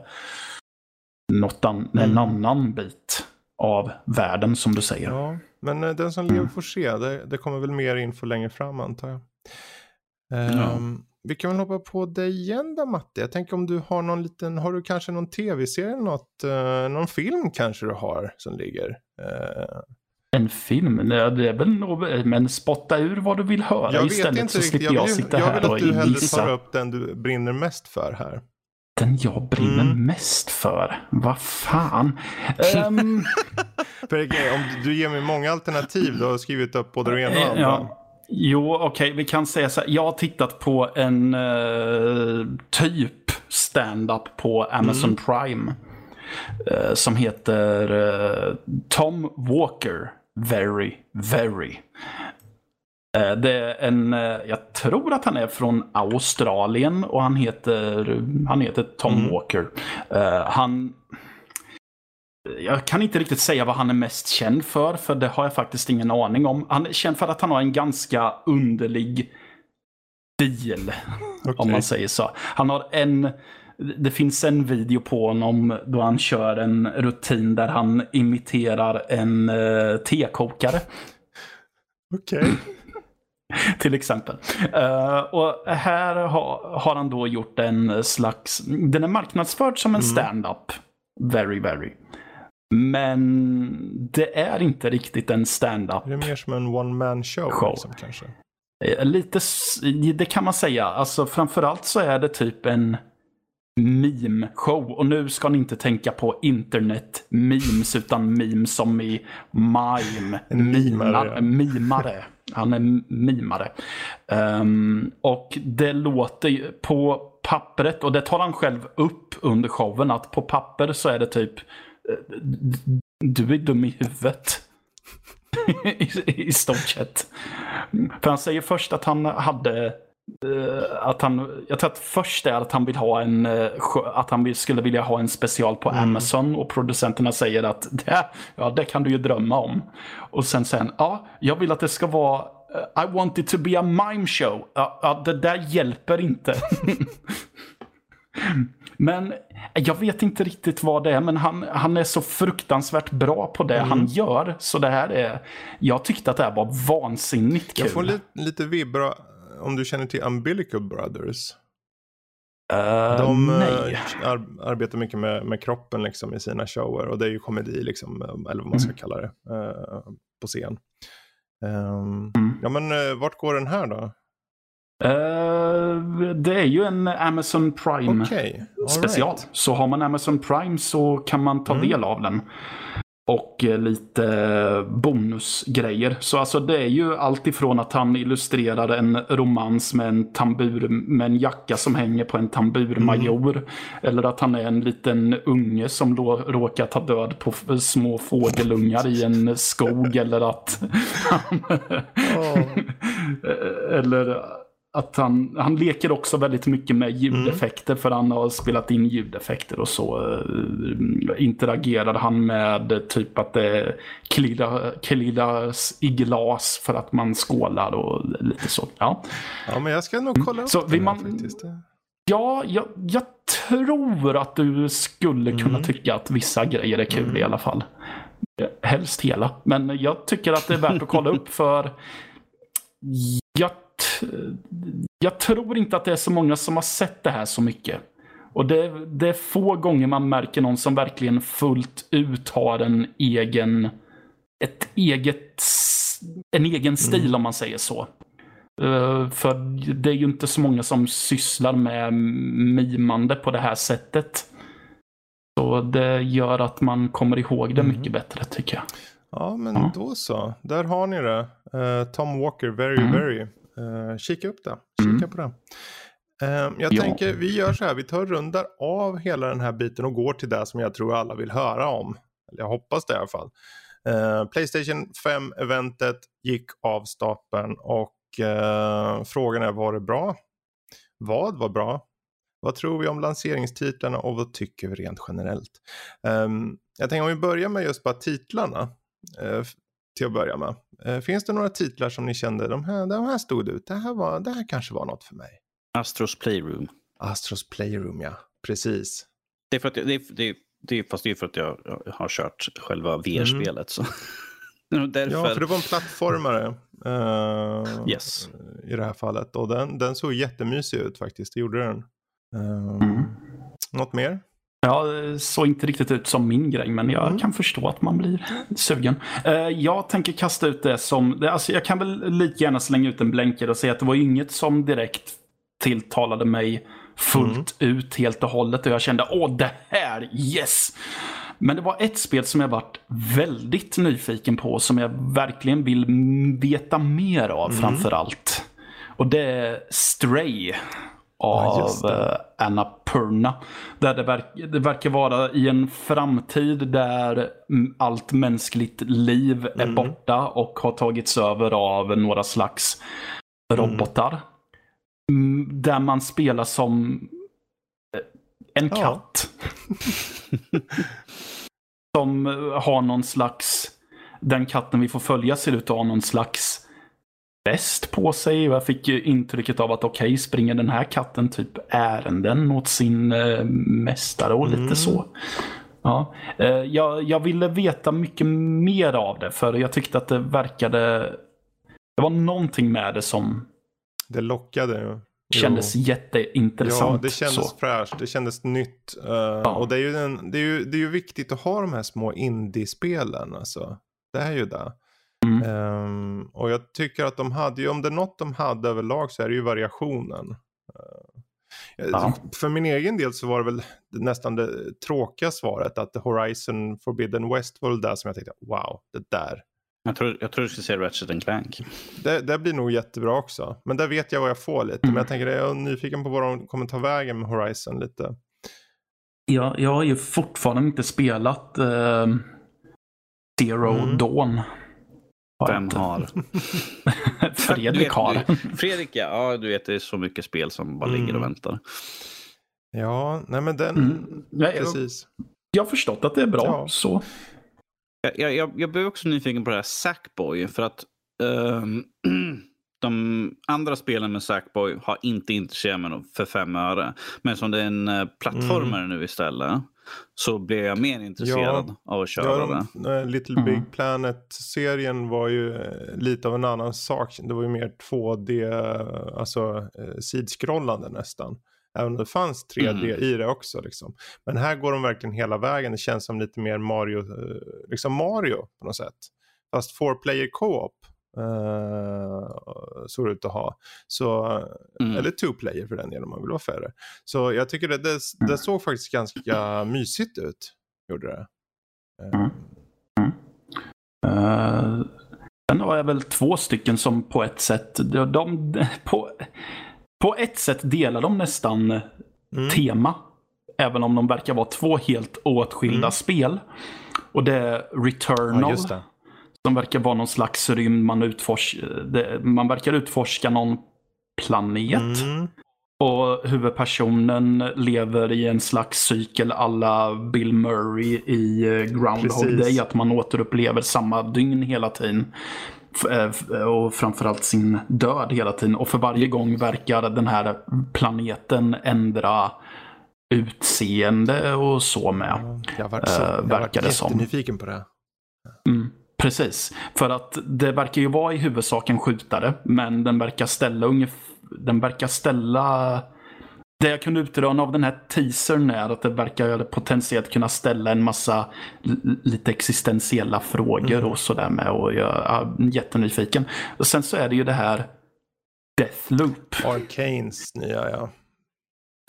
något an mm. en annan bit av världen som du säger. Ja, men eh, den som lever mm. får se. Det, det, kommer väl mer info längre fram antar jag. Um, ja. Ehm, vi kan väl hoppa på dig igen då Matte. Jag tänker om du har någon liten, har du kanske någon tv-serie, något, uh, någon film kanske du har som ligger? Uh, en film? det är väl något, men spotta ur vad du vill höra jag istället inte så slipper jag, jag sitta jag här och gissa. Jag vill att du hellre tar upp den du brinner mest för här. Den jag brinner mm. mest för? Vad fan? um... för om du ger mig många alternativ, du har skrivit upp både det ena och andra. Ja. Jo, okej, okay, vi kan säga så här. Jag har tittat på en uh, typ stand-up på Amazon mm. Prime. Uh, som heter uh, Tom Walker. Very, very. Uh, det är en, jag tror att han är från Australien och han heter, han heter Tom mm. Walker. han jag kan inte riktigt säga vad han är mest känd för, för det har jag faktiskt ingen aning om. Han är känd för att han har en ganska underlig stil, okay. om man säger så. Han har en... Det finns en video på honom då han kör en rutin där han imiterar en uh, tekokare. Okej. Okay. Till exempel. Uh, och här ha, har han då gjort en slags... Den är marknadsförd som en mm. stand-up. Very, very. Men det är inte riktigt en stand-up. Det är mer som en one man show. show. Liksom, kanske. Eh, lite, det kan man säga. Alltså framförallt så är det typ en meme-show. Och nu ska ni inte tänka på internet-memes utan memes som i mime. En mimare. Mimare. Han är mimare. Um, och det låter på pappret, och det tar han själv upp under showen, att på papper så är det typ du är dum i huvudet. I, I stort sett. För han säger först att han hade att han, jag tror att först är att han vill ha en, uh, att han skulle vilja ha en special på mm. Amazon och producenterna säger att det, ja, det kan du ju drömma om. Och sen sen, ja, jag vill att det ska vara uh, I want it to be a mime show. Ja, ja det där hjälper inte. Men jag vet inte riktigt vad det är, men han, han är så fruktansvärt bra på det mm. han gör. Så det här är, jag tyckte att det här var vansinnigt kul. Jag får lite, lite vibra om du känner till Umbilical Brothers. Uh, De nej. Eh, ar arbetar mycket med, med kroppen liksom, i sina shower och det är ju komedi, liksom, eller vad man ska mm. kalla det, uh, på scen. Um, mm. Ja men uh, vart går den här då? Uh, det är ju en Amazon Prime okay. special. Right. Så har man Amazon Prime så kan man ta mm. del av den. Och uh, lite bonusgrejer. Så alltså det är ju allt ifrån att han illustrerar en romans med en tambur med en jacka som hänger på en tamburmajor. Mm. Eller att han är en liten unge som råkar ta död på små fågelungar i en skog. eller att... oh. eller att han, han leker också väldigt mycket med ljudeffekter mm. för han har spelat in ljudeffekter och så uh, interagerar han med typ att det klirras i glas för att man skålar och lite så. Ja, ja men jag ska nog kolla upp så vill man, faktiskt. Ja, jag, jag, tror att du skulle kunna mm. tycka att vissa grejer är kul mm. i alla fall. Helst hela. Men jag tycker att det är värt att kolla upp för jag jag tror inte att det är så många som har sett det här så mycket. Och det, det, är få gånger man märker någon som verkligen fullt ut har en egen, ett eget, en egen stil mm. om man säger så. Uh, för det är ju inte så många som sysslar med mimande på det här sättet. Så det gör att man kommer ihåg det mm. mycket bättre tycker jag. Ja, men ja. då så. Där har ni det. Uh, Tom Walker, Very mm. Very. Uh, kika upp det. Kika mm. på det. Uh, jag ja. tänker vi gör så här. Vi tar rundar av hela den här biten och går till det som jag tror alla vill höra om. Jag hoppas det i alla fall. Uh, Playstation 5-eventet gick av stapeln och uh, frågan är var det bra? Vad var bra? Vad tror vi om lanseringstitlarna och vad tycker vi rent generellt? Um, jag tänker om vi börjar med just bara titlarna uh, till att börja med. Eh, finns det några titlar som ni kände, de här, de här stod ut, det här, var, det här kanske var något för mig? Astros Playroom. Astros Playroom, ja. Precis. Det är för att, det, är, det, är, det är, fast det är för att jag har kört själva VR-spelet. Mm. Ja, för det var en plattformare uh, yes. i det här fallet. Och den, den såg jättemysig ut faktiskt, det gjorde den. Uh, mm. Något mer? Ja, såg inte riktigt ut som min grej, men jag mm. kan förstå att man blir sugen. Uh, jag tänker kasta ut det som, alltså jag kan väl lika gärna slänga ut en blänkare och säga att det var inget som direkt tilltalade mig fullt mm. ut helt och hållet. Och jag kände, åh det här, yes! Men det var ett spel som jag varit väldigt nyfiken på, som jag verkligen vill veta mer av mm. framför allt. Och det är Stray. Av det. eh, Annapurna. Där det, verk, det verkar vara i en framtid där allt mänskligt liv är Mm. borta och har tagits över av några slags robotar. Mm, Där man spelar som eh, en Ja. katt. som eh, har någon slags... Den katten vi får följa ser ut att ha någon slags väst på sig. Jag fick ju intrycket av att okej, springer den här katten typ ärenden åt sin eh, mästare och lite Mm. så. Ja, eh, jag, jag ville veta mycket mer av det för jag tyckte att det verkade... Det var någonting med det som Det lockade. Jo. kändes jätteintressant. Ja, det kändes så. fräscht, det kändes nytt. eh, Och det är, ju en, det, är ju, det är ju viktigt att ha de här små indie-spelen. Alltså. Det är ju det. Mm. Ehm, och jag tycker att de hade ju, om det är något de hade överlag så är det ju variationen. Eh, Ja. För min egen del så var det väl nästan det tråkiga svaret att Horizon Forbidden West var väl där som jag tänkte wow, det där. Jag tror, jag tror du skulle säga Ratchet Clank. Det, det blir nog jättebra också. Men där vet jag vad jag får lite. Mm. Men jag tänker jag är nyfiken på vad de kommer ta vägen med Horizon lite. Jag, jag har ju fortfarande inte spelat eh, Zero Mm. Dawn. Jag Vem har? Fredrik har. Fredrik, ja. ja. Du vet, det är så mycket spel som bara ligger och Mm. väntar. Ja, nej men den, Mm. Jag, jag, precis. jag har förstått att det är bra. Ja. Så. Jag, jag, jag, jag blev också nyfiken på det här Sackboy. För att ehm, de andra spelen med Sackboy har inte intresserat mig för fem öre. Men som det är en eh, plattformare nu istället så blev jag mer intresserad av att köra Ja, det. de, eh, Little Mm. Big Planet-serien var ju eh, lite av en annan sak. Det var ju mer 2D, eh, alltså eh, sidskrollande nästan. Även om det fanns 3D Mm. i det också. Liksom. Men här går de verkligen hela vägen. Det känns som lite mer Mario, liksom Mario på något sätt. Fast four player co-op eh, såg ut att ha. Så, Mm. Eller two player för den delen om man vill vara färre. Så jag tycker det, det, det såg faktiskt ganska mysigt ut. Gjorde det. Eh, Mm. Uh, sen har jag väl två stycken som på ett sätt, de, de, på, på ett sätt delar de nästan Mm. tema. Även om de verkar vara två helt åtskilda Mm. spel. Och det är Returnal. Ja, just det. Som verkar vara någon slags rymd. Man, utfors det, man verkar utforska någon planet. Mm. Och huvudpersonen lever i en slags cykel alla Bill Murray i eh, Groundhog Precis. Day. Att man återupplever samma dygn hela tiden. Eh, Och framförallt sin död hela tiden. Och för varje gång verkar den här planeten ändra utseende och så med. Jag har varit, så, Eh, jag har varit som. jättenyfiken på det. Mm, precis. För att det verkar ju vara i huvudsak en skjutare. Men den verkar ställa ungefär... Den verkar ställa... Det jag kunde utröna av den här teasern är att det verkar potentiellt kunna ställa en massa lite existentiella frågor Mm. och sådär med. Och jag är jättenyfiken. Och sen så är det ju det här Deathloop. Arcanes nya ja.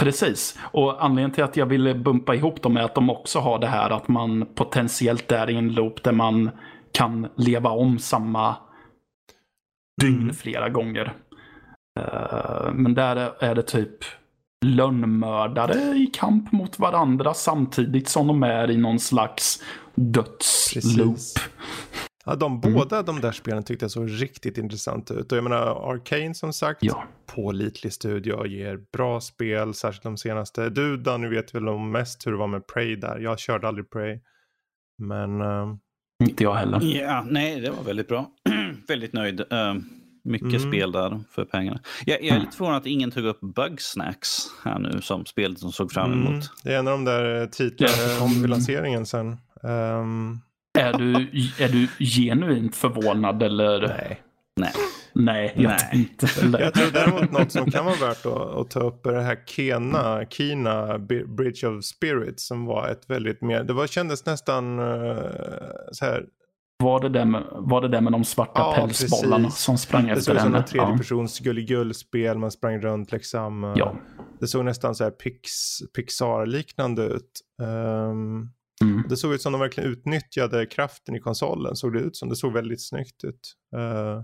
Precis. Och anledningen till att jag ville bumpa ihop dem är att de också har det här att man potentiellt är i en loop där man kan leva om samma dygn Mm. flera gånger. Eh, men där är det typ lönnmördare i kamp mot varandra samtidigt som de är i någon slags dödsloop. Ja, de Mm. båda de där spelen tyckte jag såg riktigt intressant ut. Och jag menar Arcane som sagt, Ja. pålitlig studio, ger bra spel, särskilt de senaste. Du Danny vet väl om mest hur det var med Prey där. Jag körde aldrig Prey. Men eh, Inte jag heller. Ja, nej, det var väldigt bra. väldigt nöjd. Eh, mycket Mm. spel där för pengarna. Jag, jag är Mm. lite förvånad att ingen tog upp Bugsnacks här nu som spelet som såg fram emot. mm, det är en av de där eh, titlarna Mm. vid lanseringen sen. Ehm, Är du, är du genuint förvånad eller? nej. Nej. Nej, jag Nej. det. Jag tror däremot något som kan vara värt att, att ta upp är det här Kena, Kina Bridge of Spirits som var ett väldigt mer, det var, kändes nästan uh, så här, Var det det med, var det det med de svarta Ja, pälsbollarna precis. som sprang det efter såg ut som henne? ett tredjepersons gulligull-spel, man sprang runt liksom. eh, Ja. Det såg nästan så här Pix, Pixar-liknande ut. Ehm, Mm. det såg ut som de verkligen utnyttjade kraften i konsolen, såg det ut som. Det såg väldigt snyggt ut. Eh,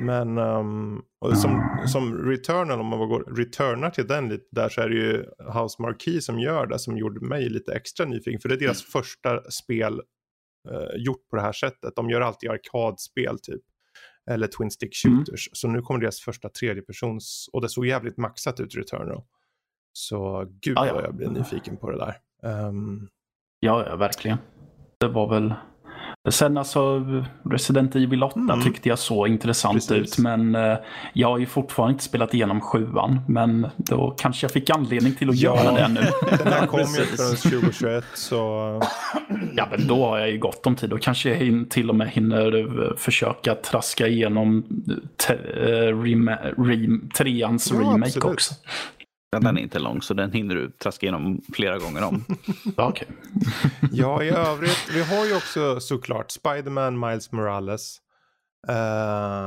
Men um, som, som Returnal, om man går returnar till den lite där så är det ju House Marquee som gör det som gjorde mig lite extra nyfiken. För det är deras mm. första spel uh, gjort på det här sättet. De gör alltid arkadspel typ. Eller Twin Stick mm. Shooters. Mm. Så nu kommer deras första tredjepersons och det såg jävligt maxat ut Returnal. Så gud ah, ja. vad jag blir nyfiken på det där. Um... Ja, ja, verkligen. Det var väl Sen alltså Resident Evil 8 mm. tyckte jag så intressant Precis. ut. Men eh, jag har ju fortfarande inte spelat igenom sjuan. Men då kanske jag fick anledning till att ja. göra det nu. Den här kom ju förrän 2021 så... Ja men då har jag ju gott om tid. Då kanske jag till och med hinner eh, försöka traska igenom te, uh, rem, rem, treans ja, remake absolut. också. Den är inte lång så den hinner du traska igenom flera gånger om. okay. ja, i övrigt. Vi har ju också såklart Spiderman Miles Morales. Uh,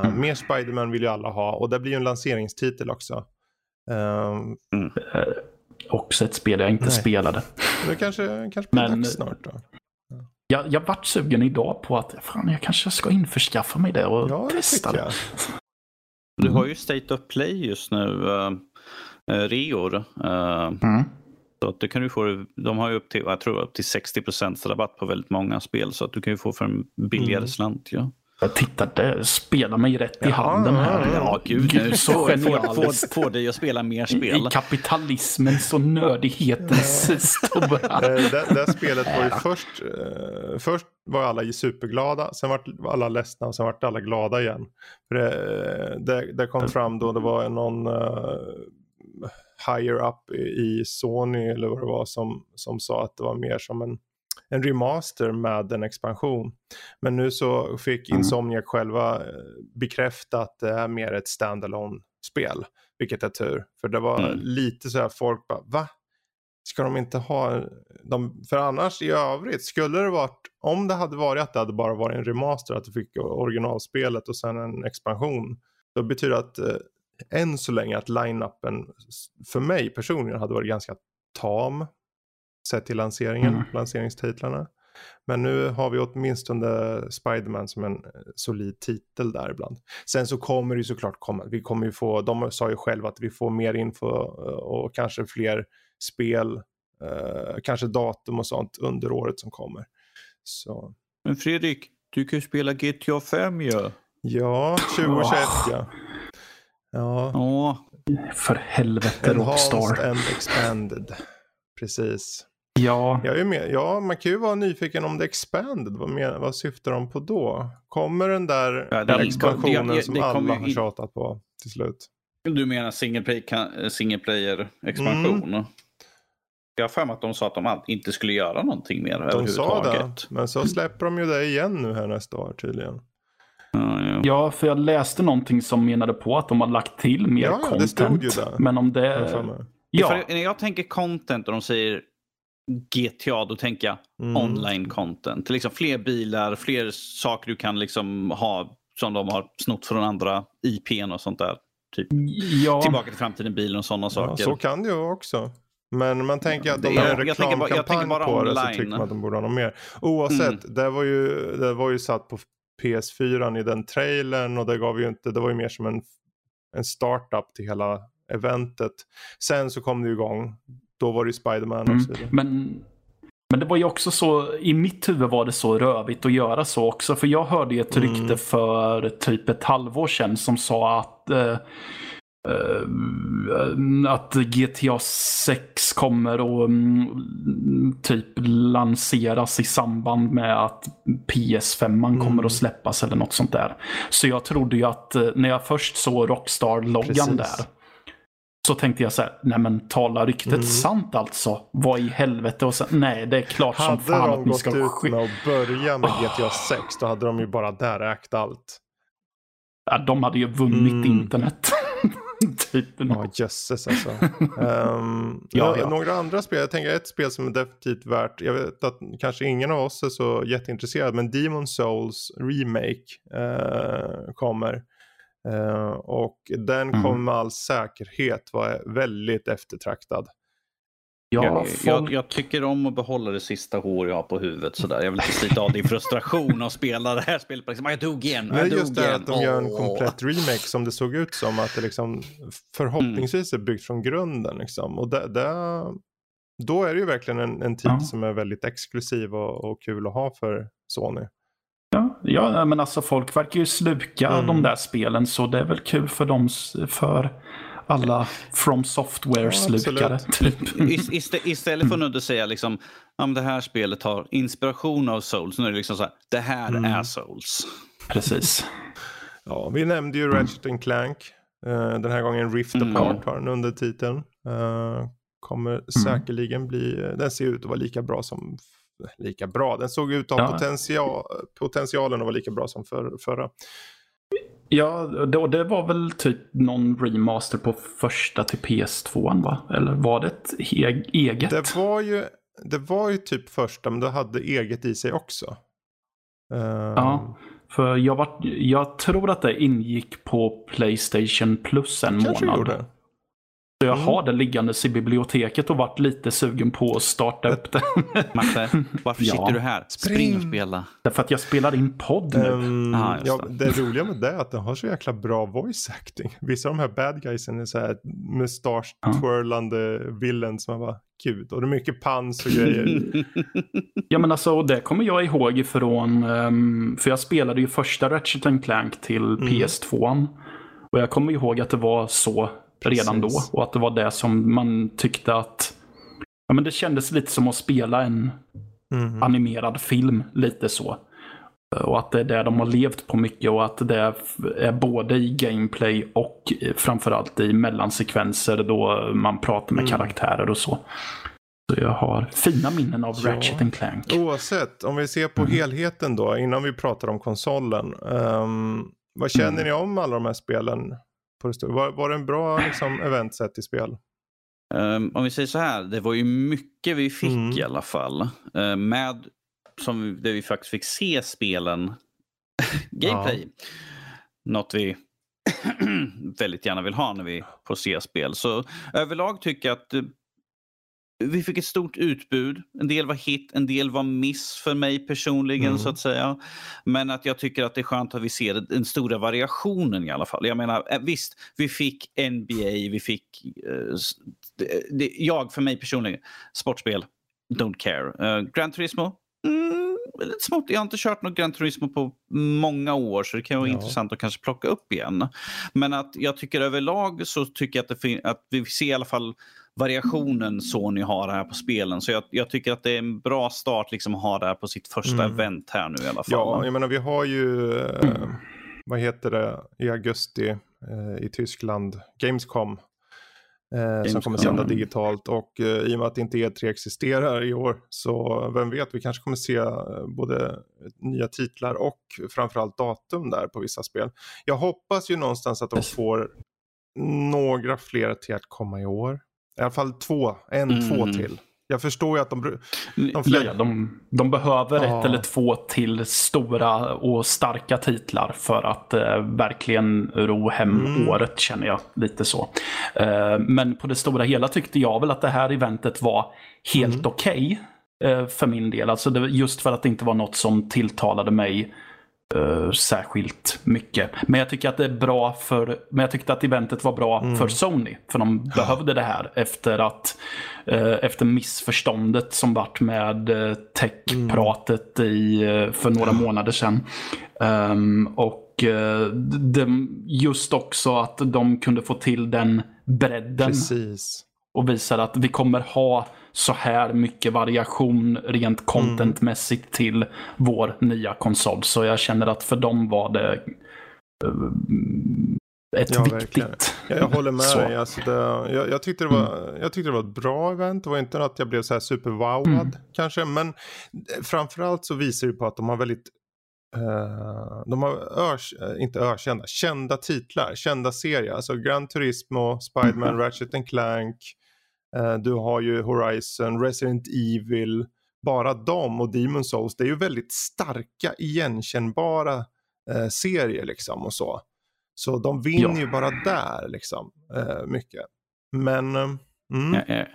mm. Mer Spiderman vill ju alla ha och det blir ju en lanseringstitel också. Uh, mm. uh, också ett spel jag inte nej. spelade. Det kanske, kanske blir Men, dags snart då. Jag, jag vart sugen idag på att fan, jag kanske ska införskaffa mig det och ja, testa det. Du har ju State of Play just nu. Eh, reor. Eh, mm. Så att du kan du få, de har ju upp till, jag tror upp till 60 rabatt på väldigt många spel så att du kan ju få för en billigare mm. slant. Ja. Jag tittade, spelar mig rätt i handen här. Ja, gud. gud så genialiskt. Få, dig att spela mer spel. I, kapitalismens och nödighetens stora... det, det spelet var ju först, först var alla superglada, sen var alla ledsna och sen var alla glada igen. För det, det, det kom fram då det var någon higher up i Sony eller vad det var som, som sa att det var mer som en, en remaster med en expansion. Men nu så fick mm. Insomniac själva eh, bekräfta att det är mer ett standalone spel. Vilket är tur. För det var mm. lite så här folk bara va? Ska de inte ha, de, för annars i övrigt skulle det varit, om det hade varit att det hade bara varit en remaster, att du fick originalspelet och sen en expansion. Då betyder det att eh, än så länge att line-upen för mig personligen hade varit ganska tam. Sett till lanseringen, mm. lanseringstitlarna. Men nu har vi åtminstone Spiderman som en eh, solid titel där ibland. Sen så kommer det ju såklart komma, vi kommer ju få, de sa ju själva att vi får mer info eh, och kanske fler spel, eh, kanske datum och sånt under året som kommer. Så. Men Fredrik, du kan ju spela GTA 5 ju. Ja, ja 2021 ja. Ja. Åh, för helvete Rockstar. Enhanced and expanded. Precis. Ja. Jag är med. ja, man kan ju vara nyfiken om det expanded. Vad, med, vad syftar de på då? Kommer den där ja, det, expansionen det, det, som alla har tjatat på till slut? Du menar single, play, single player expansion? Mm. Jag har för mig att de sa att de inte skulle göra någonting mer de överhuvudtaget. Sa det, men så släpper de ju det igen nu här nästa år tydligen. Ja, ja. för jag läste någonting som menade på att de har lagt till mer ja, content. Det stod ju där. Men om det... Ja. För när jag tänker content och de säger GTA, då tänker jag mm. online content. Liksom fler bilar, fler saker du kan liksom ha som de har snott från andra IPn och sånt där. Typ. Ja. Tillbaka till framtiden, bilen och sådana saker. Ja, så kan det ju också. Men man tänker att det är en reklamkampanj på online. det så tycker man att de borde ha något mer. Oavsett, mm. det, var ju, det var ju satt på PS4 i den trailern och det gav ju inte, det var ju mer som en, en startup till hela eventet. Sen så kom det igång, då var det ju Spiderman och så vidare. Mm, men, men det var ju också så, i mitt huvud var det så rövigt att göra så också. För jag hörde ju ett rykte mm. för typ ett halvår sedan som sa att eh, Uh, att GTA 6 kommer att um, typ lanseras i samband med att PS5 mm. kommer att släppas eller något sånt där. Så jag trodde ju att uh, när jag först såg Rockstar-loggan där så tänkte jag så här, nej men talar ryktet mm. sant alltså? Vad i helvete? Och sen, nej, det är klart hade som fan att ni ska... Hade de gått ut med att börja med GTA 6, då hade de ju bara där ägt allt. Ja, de hade ju vunnit mm. internet. Typ. Ja, jösses alltså. um, ja, ja. Några andra spel, jag tänker ett spel som är definitivt värt, jag vet att kanske ingen av oss är så jätteintresserad, men Demon Souls Remake uh, kommer. Uh, och den mm. kommer med all säkerhet vara väldigt eftertraktad. Ja, jag, folk... jag, jag, tycker om att behålla det sista hår jag har på huvudet. Sådär. Jag vill inte slita av din frustration och spela det här spelet. Liksom, jag dog igen. Jag just det igen. att de gör en komplett remake som det såg ut som. Att det liksom förhoppningsvis är byggt från grunden. Liksom. Och det, det, då är det ju verkligen en, en tid ja. som är väldigt exklusiv och, och, kul att ha för Sony. Ja, ja, men alltså folk verkar ju sluka mm. de där spelen så det är väl kul för dem för alla From Software-slukare. Ja, typ. Ist istället för att säga liksom, om det här spelet har inspiration av Souls, nu är det liksom så här, det här mm. är Souls. Precis. ja, vi nämnde ju Ratchet Clank. Uh, den här gången Rift mm. Apart har den under titeln. Uh, kommer mm. säkerligen bli, den ser ut att vara lika bra som lika bra. Den såg ut att ha ja. potential, potentialen att vara lika bra som för, förra. Ja, det, det var väl typ någon remaster på första till PS2 va? Eller var det ett eget? Det var ju, det var ju typ första men det hade eget i sig också. Uh... Ja, för jag, var, jag tror att det ingick på Playstation Plus en Kanske månad. Gjorde. Så jag mm. har det liggandes i biblioteket och varit lite sugen på att starta upp det. Matte, varför ja. sitter du här? Spring. Spring och spela. Därför att jag spelar in podd nu. Um, Aha, ja, det. det roliga med det är att den har så jäkla bra voice acting. Vissa av de här bad guysen är så här mustasch twirlande ja. villains. Man bara, gud. Och det är mycket pans och grejer. ja men alltså det kommer jag ihåg ifrån, um, för jag spelade ju första Ratchet Clank till mm. PS2. Och jag kommer ihåg att det var så redan då. Och att det var det som man tyckte att ja, men det kändes lite som att spela en mm. animerad film. Lite så. Och att det är det de har levt på mycket och att det är både i gameplay och framförallt i mellansekvenser då man pratar med mm. karaktärer och så. Så jag har fina minnen av ja. Ratchet Clank. Oavsett, om vi ser på mm. helheten då, innan vi pratar om konsolen. Um, vad känner mm. ni om alla de här spelen? På det Var, var det en bra liksom, event sett i spel? Um, om vi säger så här, det var ju mycket vi fick mm. i alla fall. Uh, med, som där vi faktiskt fick se spelen, gameplay. Ja. Något vi väldigt gärna vill ha när vi får se spel. Så överlag tycker jag att vi fick ett stort utbud. En del var hit, en del var miss för mig personligen mm. så att säga. Men att jag tycker att det är skönt att vi ser den stora variationen i alla fall. Jag menar eh, visst, vi fick NBA, vi fick... Uh, det, jag för mig personligen, sportspel, don't care. Uh, Gran Turismo, mm, lite smått. Jag har inte kört något Gran Turismo på många år så det kan vara ja. intressant att kanske plocka upp igen. Men att jag tycker överlag så tycker jag att, det att vi ser i alla fall variationen Sony har här på spelen. Så jag, jag, tycker att det är en bra start liksom att ha det här på sitt första mm. event här nu i alla fall. Ja, jag menar vi har ju, eh, vad heter det, i augusti eh, i Tyskland, Gamescom. Eh, som kommer sända digitalt och eh, i och med att inte E3 existerar i år så vem vet, vi kanske kommer se eh, både nya titlar och framförallt datum där på vissa spel. Jag hoppas ju någonstans att de får några fler till att komma i år. I alla fall två, en, mm. två till. Jag förstår ju att de... De, fler... ja, de, de behöver ja. ett eller två till stora och starka titlar för att eh, verkligen ro hem mm. året känner jag lite så. Eh, men på det stora hela tyckte jag väl att det här eventet var helt mm. okej. Okay, eh, för min del. Alltså det, just för att det inte var något som tilltalade mig uh, särskilt mycket. Men jag tycker att det är bra för, men jag tyckte att eventet var bra mm. för Sony. För de behövde det här efter att, uh, efter missförståndet som vart med uh, tech-pratet i, för några månader sedan. Um, och de, just också att de kunde få till den bredden. Precis. Och visade att vi kommer ha så här mycket variation rent contentmässigt mm. till vår nya konsol. Så jag känner att för dem var det uh, ett ja, viktigt. Ja, jag håller med dig. Alltså det, jag, jag, tyckte det var, mm. jag tyckte det var ett bra event. Det var inte att jag blev så här superwowad mm. kanske. Men framförallt så visar det på att de har väldigt Uh, de har örs, inte ökända, kända titlar, kända serier. Alltså Gran Turismo, Spiderman, mm. Ratchet Clank, Eh, du har ju Horizon, Resident Evil, bara de och Demon Souls. Det är ju väldigt starka igenkännbara eh, serier liksom och så. Så de vinner ja. ju bara där liksom eh, mycket. Men eh, Mm. Jag,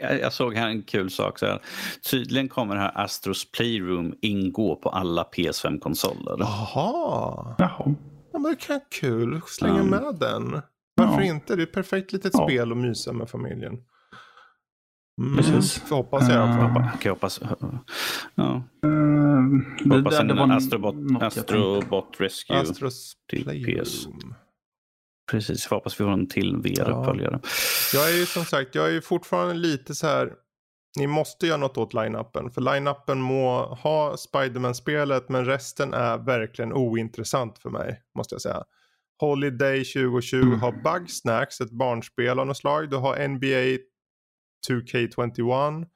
jag, jag såg här en kul sak. Så här. Tydligen kommer det här Astros Playroom ingå på alla PS5-konsoler. Jaha. Jaha. Ja, men det kan kul. Slänga Mm. med den. Varför Ja. inte? Det är ett perfekt litet Ja. spel att mysa med familjen. Mm. Precis. Får hoppas jag fall. Eh, Kan jag hoppas. Ja, det, hoppas det, en det var Astrobot, jag. Astrobot Rescue. Astros till Playroom. Precis, får hoppas vi får en till VR-uppföljare. Jag är ju som sagt, jag är ju fortfarande lite så här. Ni måste göra något åt line-upen. För line-upen må ha Spiderman-spelet men resten är verkligen ointressant för mig. Måste jag säga. Holiday 2020 Mm. har Bugsnacks, ett barnspel av något slag. Du har NBA 2K21.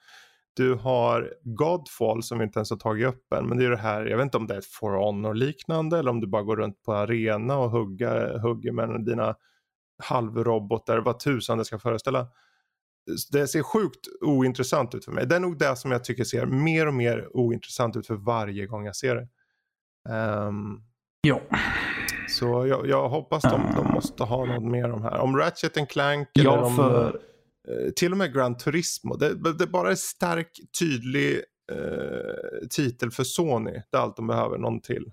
Du har Godfall som vi inte ens har tagit upp än. Men det är det här, jag vet inte om det är ett For Honor liknande eller om du bara går runt på arena och hugga, hugger med dina halvrobotar, vad tusan det ska föreställa. Det ser sjukt ointressant ut för mig. Det är nog det som jag tycker ser mer och mer ointressant ut för varje gång jag ser det. Ehm, Ja. så jag, jag hoppas de, de måste ha något mer om här. Om Ratchet and Clank eller Ja, om för till och med Gran Turismo. Det, det bara är stark, tydlig eh, titel för Sony. Det är allt de behöver, någon till.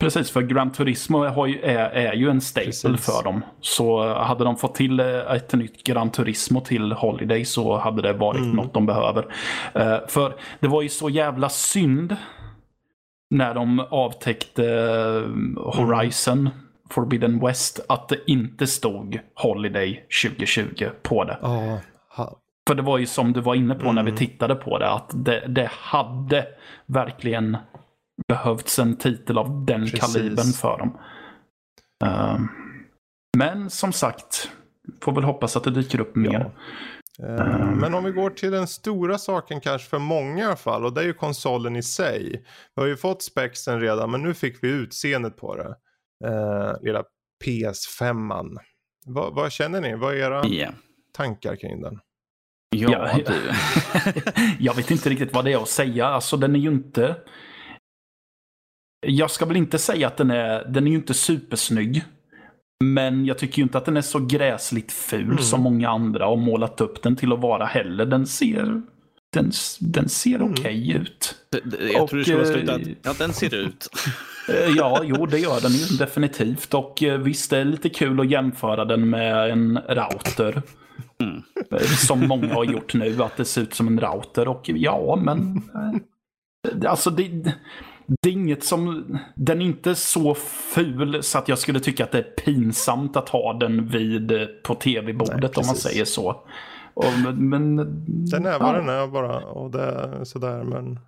Precis, för Gran Turismo ju, är, är ju en staple Precis. för dem. Så hade de fått till eh, ett nytt Gran Turismo till Holiday så hade det varit Mm. något de behöver. Eh, för det var ju så jävla synd när de avtäckte eh, Horizon Forbidden West att det inte stod Holiday 2020 på det. Ja, ha, För det var ju som du var inne på när vi Mm. tittade på det, att det, det hade verkligen behövts en titel av den Precis. kalibern för dem. Ehm, men som sagt, får väl hoppas att det dyker upp mer. Eh, Men om vi går till den stora saken kanske för många i alla fall och det är ju konsolen i sig. Vi har ju fått spexen redan men nu fick vi utseendet på det. Eh, lilla PS5. Vad, vad känner ni? Vad är era Ja. tankar kring den? Ja, Ja, du. jag vet inte riktigt vad det är att säga. Alltså den är ju inte... Jag ska väl inte säga att den är, den är ju inte supersnygg. Men jag tycker ju inte att den är så gräsligt ful Mm. som många andra har målat upp den till att vara heller. Den ser, den, den ser Mm. okej ut. D- d- Jag Och, tror du skulle eh, sluta att ja, den ser ut. Eh, Ja, jo det gör den ju definitivt. Och eh, visst, det är lite kul att jämföra den med en router. Mm. Som många har gjort nu, att det ser ut som en router. Och ja, men... eh, Alltså det, det är inget som... Den är inte så ful så att jag skulle tycka att det är pinsamt att ha den vid på tv-bordet om man säger så. Och, men, Den är vad ja. den är bara och det är sådär men.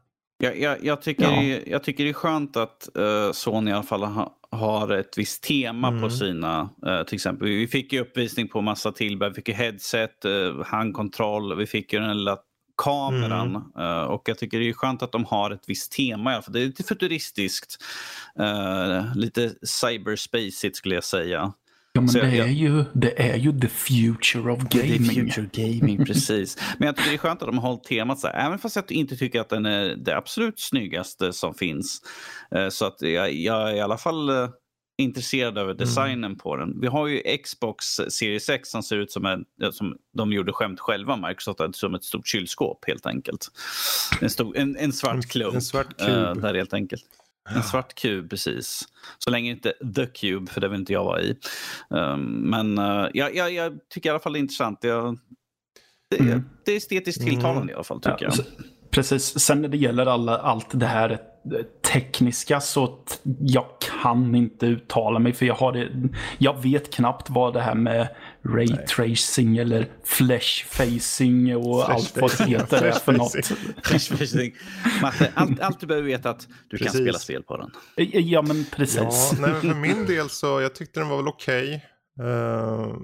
Jag, jag, jag, tycker Ja. det, jag tycker det är skönt att eh, Sony i alla fall ha, har ett visst tema Mm. på sina, eh, till exempel. Vi fick ju uppvisning på massa tillbehör. Vi fick ju headset, uh, handkontroll, vi fick ju den lilla kameran. eh, och jag tycker det är skönt att de har ett visst tema i alla fall. Det är lite futuristiskt, uh, lite cyberspacigt skulle jag säga. Ja, men Så det, jag- är ju, det är ju the future of gaming. The future gaming, precis. Men jag tycker det är skönt att de har hållit temat så här. Även fast jag inte tycker att den är det absolut snyggaste som finns. Eh, Så att jag, jag är i alla fall eh, intresserad över designen på den. Vi har ju Xbox Series X som ser ut som en, som de gjorde skämt själva, Microsoft, som ett stort kylskåp helt enkelt. En, stor, en, en svart En- klump. en svart eh, kub. där helt enkelt. En svart kub, precis. Så länge inte The Cube, för det vill inte jag vara i. Um, men uh, jag, jag, jag tycker i alla fall det är intressant. Jag, det, Mm. det är estetiskt Mm. tilltalande i alla fall, tycker Ja, jag. Precis. Sen när det gäller alla, allt det här eh, tekniska så t- jag kan inte uttala mig för jag har det, jag vet knappt vad det här med ray tracing eller flash facing och Flash allt vad det facing, heter är flash för något. Precis. Matte, allt, allt du behöver veta att du kan Precis. spela spel på den. Eh, Ja men Ja, precis. nej, men för min del så jag tyckte den var väl okej. Eh,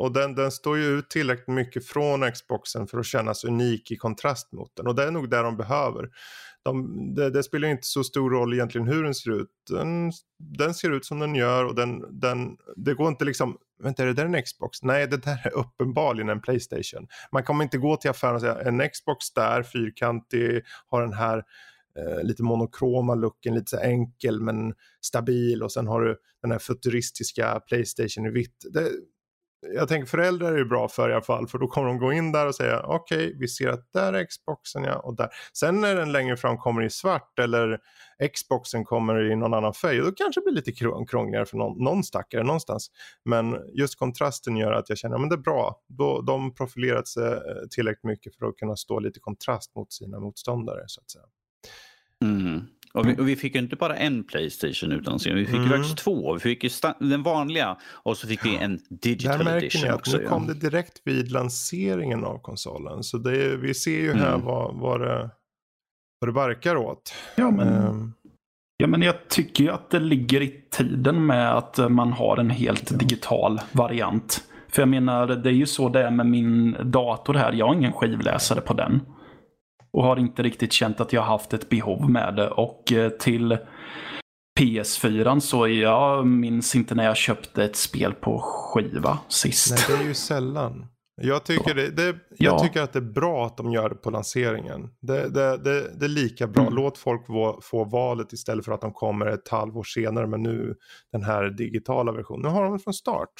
och den, den står ju ut tillräckligt mycket från Xboxen för att kännas unik i kontrast mot den. Och det är nog det de behöver. De, det, det spelar inte så stor roll egentligen hur den ser ut. Den, den ser ut som den gör och den, den, det går inte liksom, vänta är det där en Xbox? Nej det där är uppenbarligen en Playstation. Man kommer inte gå till affären och säga en Xbox där, fyrkantig, har den här eh, lite monokroma looken, lite så enkel men stabil och sen har du den här futuristiska Playstation i vitt. Det, jag tänker föräldrar är ju bra för i alla fall. För då kommer de gå in där och säga okej, okay, vi ser att där är Xboxen ja och där. Sen när den längre fram kommer i svart eller Xboxen kommer i någon annan färg. Då kanske det blir lite krångligare för någon, någon stackare någonstans. Men just kontrasten gör att jag känner att det är bra. Då, de profilerat sig eh, tillräckligt mycket för att kunna stå lite kontrast mot sina motståndare så att säga. Mm. Och vi, och vi, fick ju inte bara en Playstation utan vi fick mm. faktiskt två. Vi fick ju den vanliga och så fick vi en digital Där märker edition ni att också. Nu kom det direkt vid lanseringen av konsolen. Så det, vi ser ju här mm. vad, vad, det, vad det barkar åt. Ja, men, um. ja, men jag tycker ju att det ligger i tiden med att man har en helt ja. digital variant. För jag menar, det är ju så det är med min dator här. Jag har ingen skivläsare på den. Och har inte riktigt känt att jag haft ett behov med det. Och eh, till PS4 så jag minns inte när jag köpte ett spel på skiva sist. Nej, det är ju sällan. Jag tycker, det, det, jag ja. tycker att det är bra att de gör det på lanseringen. Det, det, är lika bra. Mm. Låt folk få, få valet istället för att de kommer ett halvår senare med nu den här digitala versionen. Nu har de det från start.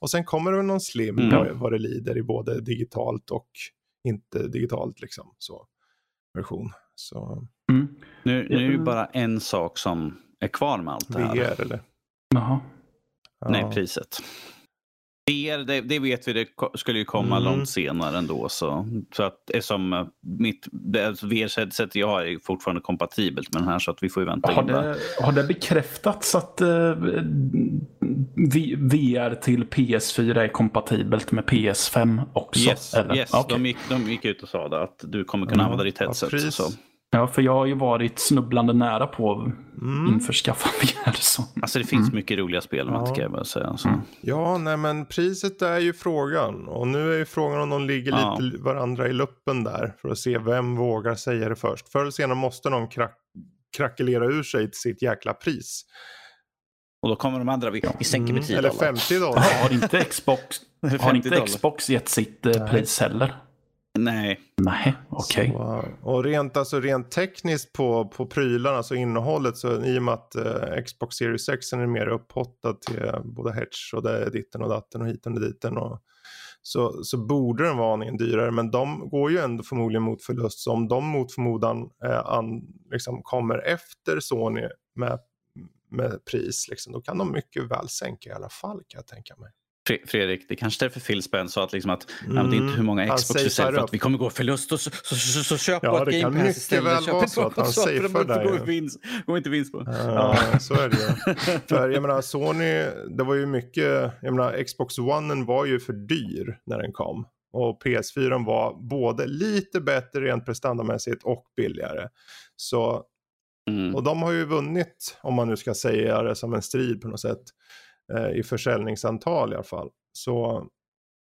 Och sen kommer det någon slim mm. vad det lider i både digitalt och inte digitalt. liksom så version. Så... Mm. Nu, nu är det bara en sak som är kvar med allt det här. VR eller? Jaha. Nej, priset. VR, det, det, vet vi, det skulle ju komma mm. långt senare ändå. Så, så att eftersom eh, mitt alltså VR-headset jag har är fortfarande kompatibelt med den här så att vi får ju vänta har det, har det bekräftats att uh, VR till PS4 är kompatibelt med PS5 också? Yes, eller? yes. Okay. De, gick, de gick ut och sa det, att du kommer kunna mm. använda ditt headset. Ja, så. Ja, för jag har ju varit snubblande nära på att mm. införskaffa VR. Så. Alltså det finns mm. mycket roliga spel ja. kan jag bara säga. Så. Mm. Ja, nej men priset är ju frågan. Och nu är ju frågan om de ligger ja. lite varandra i luppen där. För att se vem vågar säga det först. Förr eller senare måste någon krack krackelera ur sig till sitt jäkla pris. Och då kommer de andra, vi, vi sänker med 10 mm, Eller 50 dollar. har inte Xbox, har inte Xbox gett sitt eh, pris heller? Nej. Nej, okej. Okay. Och rent, alltså, rent tekniskt på, på prylarna, alltså innehållet, så i och med att eh, Xbox Series 6 är mer upphottad till både Hedge och det är ditten och datten och hiten och diten. Och, så, så borde den vara aningen dyrare, men de går ju ändå förmodligen mot förlust. Så om de mot förmodan eh, an, liksom kommer efter Sony med, med pris, liksom, då kan de mycket väl sänka i alla fall kan jag tänka mig. Fredrik, det kanske därför Phil Spence sa att, liksom att mm. det är inte hur många Xbox du säljer för att vi kommer gå förlust och så, så, så, så köp ja, ett Game Pass istället. Ja, det kan mycket väl vara så att han safear där. Går, inte vinst på. Ja, ja. så är det ju. för jag menar Sony, det var ju mycket, jag menar Xbox One var ju för dyr när den kom. Och PS4 var både lite bättre rent prestandamässigt och billigare. Så, mm. Och de har ju vunnit, om man nu ska säga det som en strid på något sätt i försäljningsantal i alla fall. Så,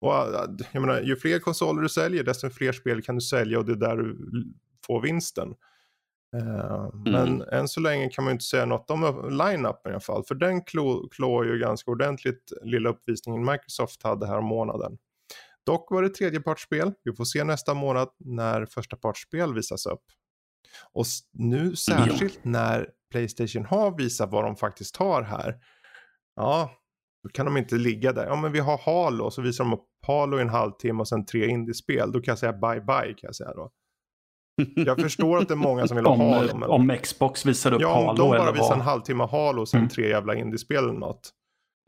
och, jag menar, ju fler konsoler du säljer desto fler spel kan du sälja och det är där du får vinsten. Uh, mm. Men än så länge kan man inte säga något om line-upen i alla fall. För den klår klå ju ganska ordentligt lilla uppvisningen Microsoft hade här månaden. Dock var det tredjepartsspel. Vi får se nästa månad när första partsspel visas upp. Och nu särskilt ja. när Playstation har visat vad de faktiskt har här Ja, då kan de inte ligga där. Ja, men vi har Halo och så visar de upp Halo i en halvtimme och sen tre indiespel. Då kan jag säga bye bye kan jag säga då. Jag förstår att det är många som vill ha om, Halo. Men... Om Xbox visar upp ja, Halo eller Ja, om de bara visar en halvtimme Halo och sen mm. tre jävla indiespel eller något.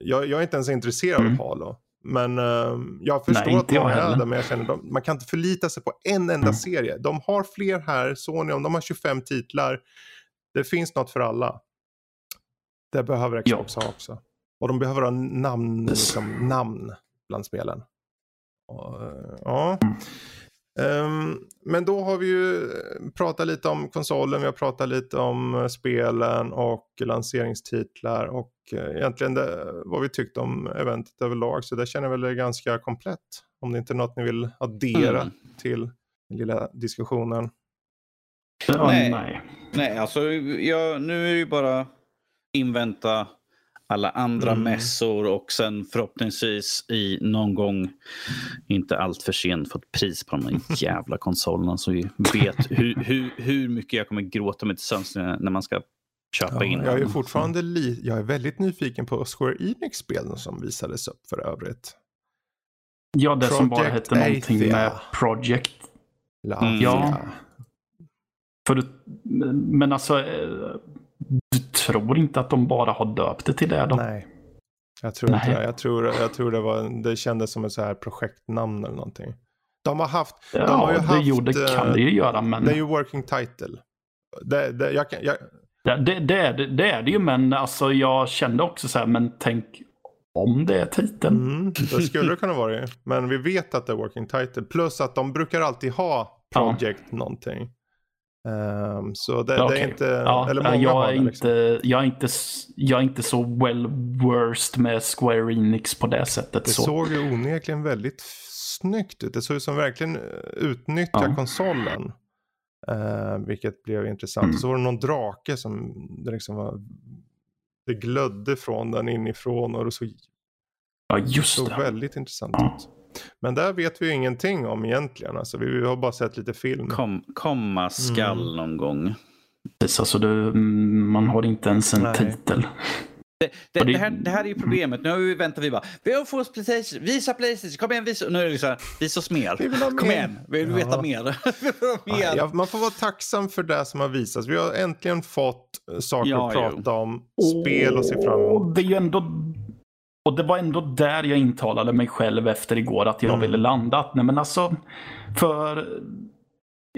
Jag, jag, är inte ens intresserad mm. av Halo. Men uh, jag förstår Nej, att många är det, men jag känner att man kan inte förlita sig på en enda mm. serie. De har fler här, Sony, om de har 25 titlar. Det finns något för alla. Det behöver Xbox ja. ha också. Och de behöver ha namn, liksom, namn bland spelen. Och, ja. Um, men då har vi ju pratat lite om konsolen, vi har pratat lite om spelen och lanseringstitlar och uh, egentligen det, vad vi tyckte om eventet överlag. Så det känner jag väl är ganska komplett. Om det inte är något ni vill addera mm. till den lilla diskussionen. nej, nej. nej, alltså jag, nu är det ju bara invänta alla andra mm. mässor och sen förhoppningsvis i någon gång, inte allt för sent, få ett pris på de här jävla konsolerna så vi vet hur, hur, hur mycket jag kommer gråta mig till sömns när man ska köpa ja, in Jag är fortfarande li jag är väldigt nyfiken på Square Enix-spelen som visades upp för övrigt. Ja, det som bara Project hette någonting Athia. med Project. Latvia. Mm. Ja. För du, men alltså, eh, tror inte att de bara har döpt det till det då? Nej. Jag tror inte Nej. det. Jag tror, jag tror det, var, det kändes som ett så här projektnamn eller någonting. De har haft, Ja, de har ju det, haft, gjorde, kan eh, det ju göra, men det är ju working title. Det, det, jag, kan- jag, det, det, det, är, det, det är det ju. Men alltså, jag kände också så här, men tänk om det är titeln. mm, det skulle det kunna vara det. Men vi vet att det är working title. Plus att de brukar alltid ha project någonting. Ehm, så det, det Okej. är inte, Ja, eller många jag, är det. Liksom. inte, jag, är inte, jag är inte så well versed med Square Enix på det sättet. Det så. såg ju onekligen väldigt snyggt ut. Det såg ut som verkligen eh, utnyttja Ja. konsolen. Eh, vilket blev intressant. Mm. Så var det någon drake som det liksom var, det glödde från den inifrån och det såg, Ja, just såg det. väldigt intressant Ja. ut. Men där vet vi ju ingenting om egentligen. Alltså, vi har bara sett lite film. Kom, komma skall Mm. någon gång. Precis, alltså det, mm, man har inte ens en Nej. titel. Det, Och det- det, här, det här är ju problemet. Nu har vi väntat vi bara. Vi har fått Playstation. Visa Playstation. Kom igen, visa. Nu är det så här. Visa oss mer. Vi vill ha Kom mer. igen. Vill du Ja. veta mer? vi vill mer. Ja, man får vara tacksam för det som har visats. Vi har äntligen fått eh, saker Ja, att jo. prata om. Spel att se fram emot. Och det är ju ändå... Och det var ändå där jag intalade mig själv efter igår att jag Mm. ville landa. Att, Nej men alltså, för...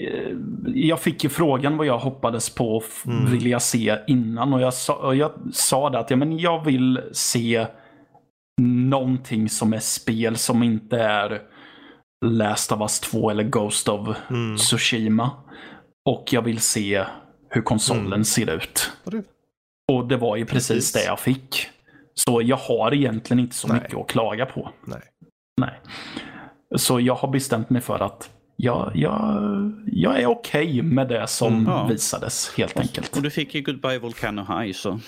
eh, Jag fick ju frågan vad jag hoppades på och Mm. vilja se innan. Och jag sa, och jag sa det att ja, men jag vill se någonting som är spel som inte är Last of Us 2 eller Ghost of Mm. Tsushima. Och jag vill se hur konsolen Mm. ser ut. Och det- Och det var ju precis, Precis. det jag fick. Så jag har egentligen inte så Nej. mycket att klaga på. Nej. Nej. Så jag har bestämt mig för att jag, jag, jag är okej med det som Mm. Ja. visades helt enkelt. Och du fick ju Goodbye Volcano High så.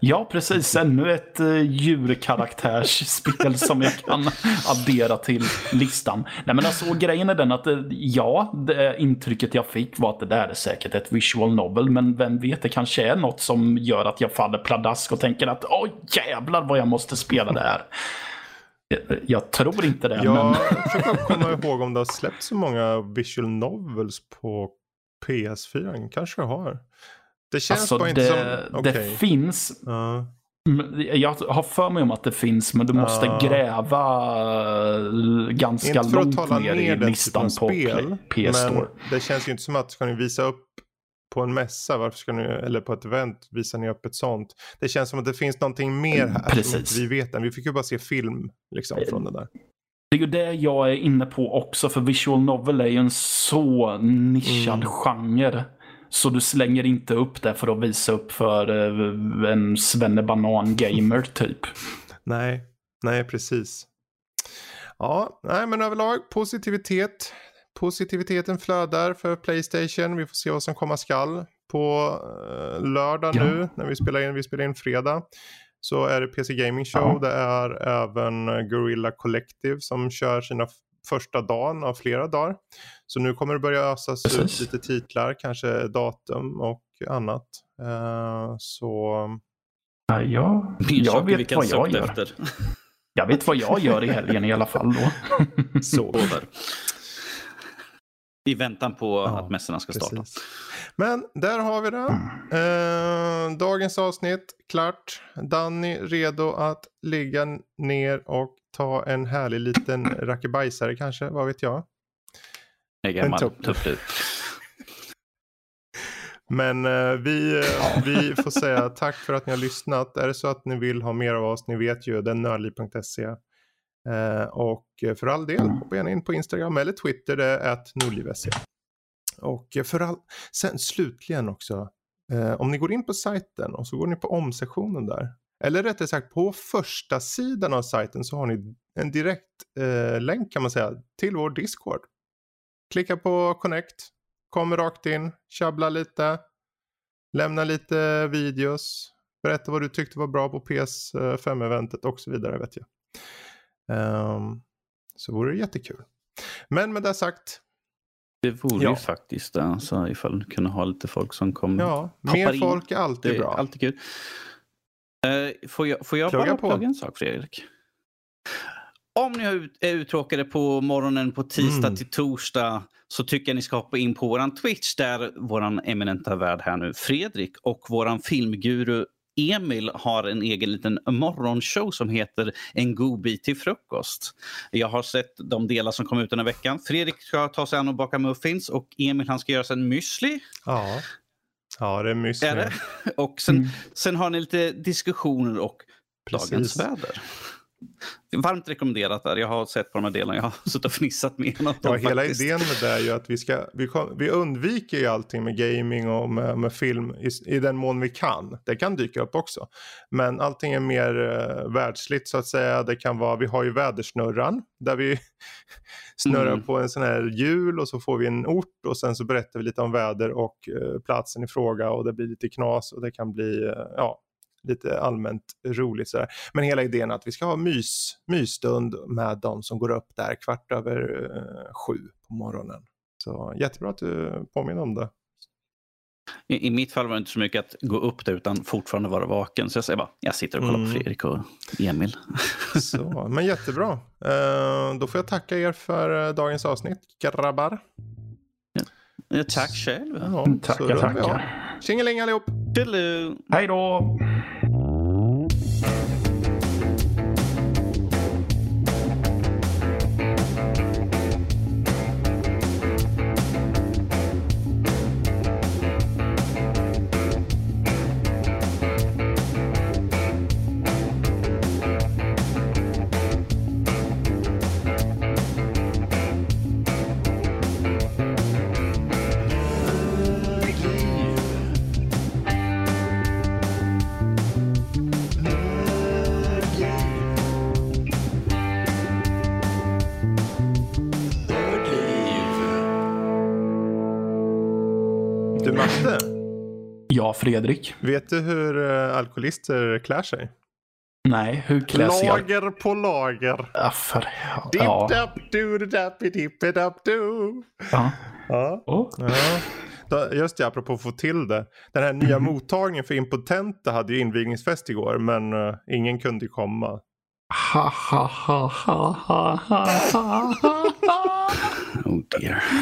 Ja, precis. Ännu ett uh, djurkaraktärsspel som jag kan addera till listan. Nej, men alltså, grejen är den att eh, ja, det intrycket jag fick var att det där är säkert ett visual novel. Men vem vet, det kanske är något som gör att jag faller pladask och tänker att åh jävlar vad jag måste spela det här. Jag, tror inte det, men Jag försöker komma ihåg om det har släppts så många visual novels på PS4. Kanske har. Det känns alltså, bara inte det, som... det Okej. finns. Mm, Jag har för mig om att det finns, men du måste Ja. gräva eh, ganska Inte för att långt tala ner ner i listan av på spel. Play- PS Store. Men det känns ju inte som att ska ni visa upp på en mässa, varför ska ni, eller på ett event, visar ni upp ett sånt. Det känns som att det finns någonting mer här som Precis. inte vi vet än. Vi fick ju bara se film liksom från det där. Det är ju det jag är inne på också, för visual novel är ju en så nischad Mm. genre. Så du slänger inte upp det för att visa upp för eh, en svennebanan-gamer typ. Nej, nej precis. Ja, nej men överlag positivitet. Positiviteten flödar för Playstation. Vi får se vad som komma skall. På eh, lördag Ja. nu när vi spelar in, vi spelar in fredag. Så är det PC Gaming Show. Ja. Det är även Gorilla Collective som kör sina första dagen av flera dagar. Så nu kommer det börja ösas ut lite titlar, kanske datum och annat. Eh, så Ja, jag, jag vet vilken vad jag gör. efter. Jag vet vad jag gör i helgen i alla fall då. så. Bådar. I väntan på Ja, att mässorna ska starta. Precis. Men där har vi det. Eh, dagens avsnitt klart. Danny redo att ligga ner och ta en härlig liten rackebajsare kanske, vad vet jag. Är gammal, tuff ut. Men eh, vi, eh, vi får säga tack för att ni har lyssnat. Är det så att ni vill ha mer av oss, ni vet ju, är nördliv.se. Eh, och för all del, Mm. hoppa gärna in på Instagram eller Twitter, det är att nordliv.se. Och för all... sen slutligen också, eh, om ni går in på sajten och så går ni på omsektionen där. Eller rättare sagt på första sidan av sajten så har ni en direkt eh, länk kan man säga till vår Discord. Klicka på connect, kommer rakt in, tjabbla lite, lämna lite videos, berätta vad du tyckte var bra på PS5-eventet och så vidare vet jag. Ehm, så vore det jättekul. Men med det sagt, Det vore Ja. ju faktiskt det. Alltså, ifall du kunde ha lite folk som kom. ja, mer in. folk är alltid bra. alltid kul. Eh, får jag, får jag Plugga bara på. plugga en sak Fredrik? Om ni är uttråkade på morgonen på tisdag Mm. till torsdag så tycker jag ni ska hoppa in på våran Twitch där våran eminenta värd här nu, Fredrik och våran filmguru Emil har en egen liten morgonshow som heter En god bit till frukost. Jag har sett de delar som kom ut den här veckan. Fredrik ska ta sig an och baka muffins och Emil han ska göra sig en müsli. Ja, ja det är mys. Är det? Och sen, Mm. sen har ni lite diskussioner och Precis. dagens väder. Varmt rekommenderat där. Jag har sett på de här delarna. Jag har suttit och fnissat med en av Ja, dem hela faktiskt. idén med det är ju att vi, ska, vi, vi undviker ju allting med gaming och med, med film i, i den mån vi kan. Det kan dyka upp också. Men allting är mer uh, världsligt så att säga. Det kan vara, vi har ju vädersnurran där vi snurrar Mm. på en sån här hjul och så får vi en ort och sen så berättar vi lite om väder och eh, platsen i fråga och det blir lite knas och det kan bli eh, ja, lite allmänt roligt sådär. Men hela idén att vi ska ha mys, mysstund med de som går upp där kvart över eh, sju på morgonen. Så jättebra att du påminner om det. I, I mitt fall var det inte så mycket att gå upp där utan fortfarande vara vaken. Så jag säger bara, jag sitter och kollar Mm. på Fredrik och Emil. Så, men jättebra. Eh, då får jag tacka er för eh, dagens avsnitt, grabbar. Ja, tack själv. Ja, Tackar, så vi av. tackar. Tjingeling allihop! Eh, Hej då! Fredrik. vet du hur eh, alkoholister klär sig? Nej, hur kläs jag? Lager på lager. Ja, för... Ja. dapp du dapp dipp dapp du. ja. Ja. Oh. Just det, apropå att få till det. Den här nya Mhm. mottagningen för impotenta hade ju invigningsfest igår men eh, ingen kunde komma. Ha, ha, ha, ha, ha, ha, ha, ha. Oh dear.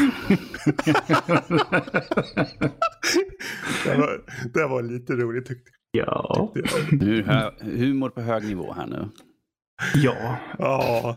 Det var, det var lite roligt tyckte Ja. jag. Nu hö- humor på hög nivå här nu. Ja. Ja,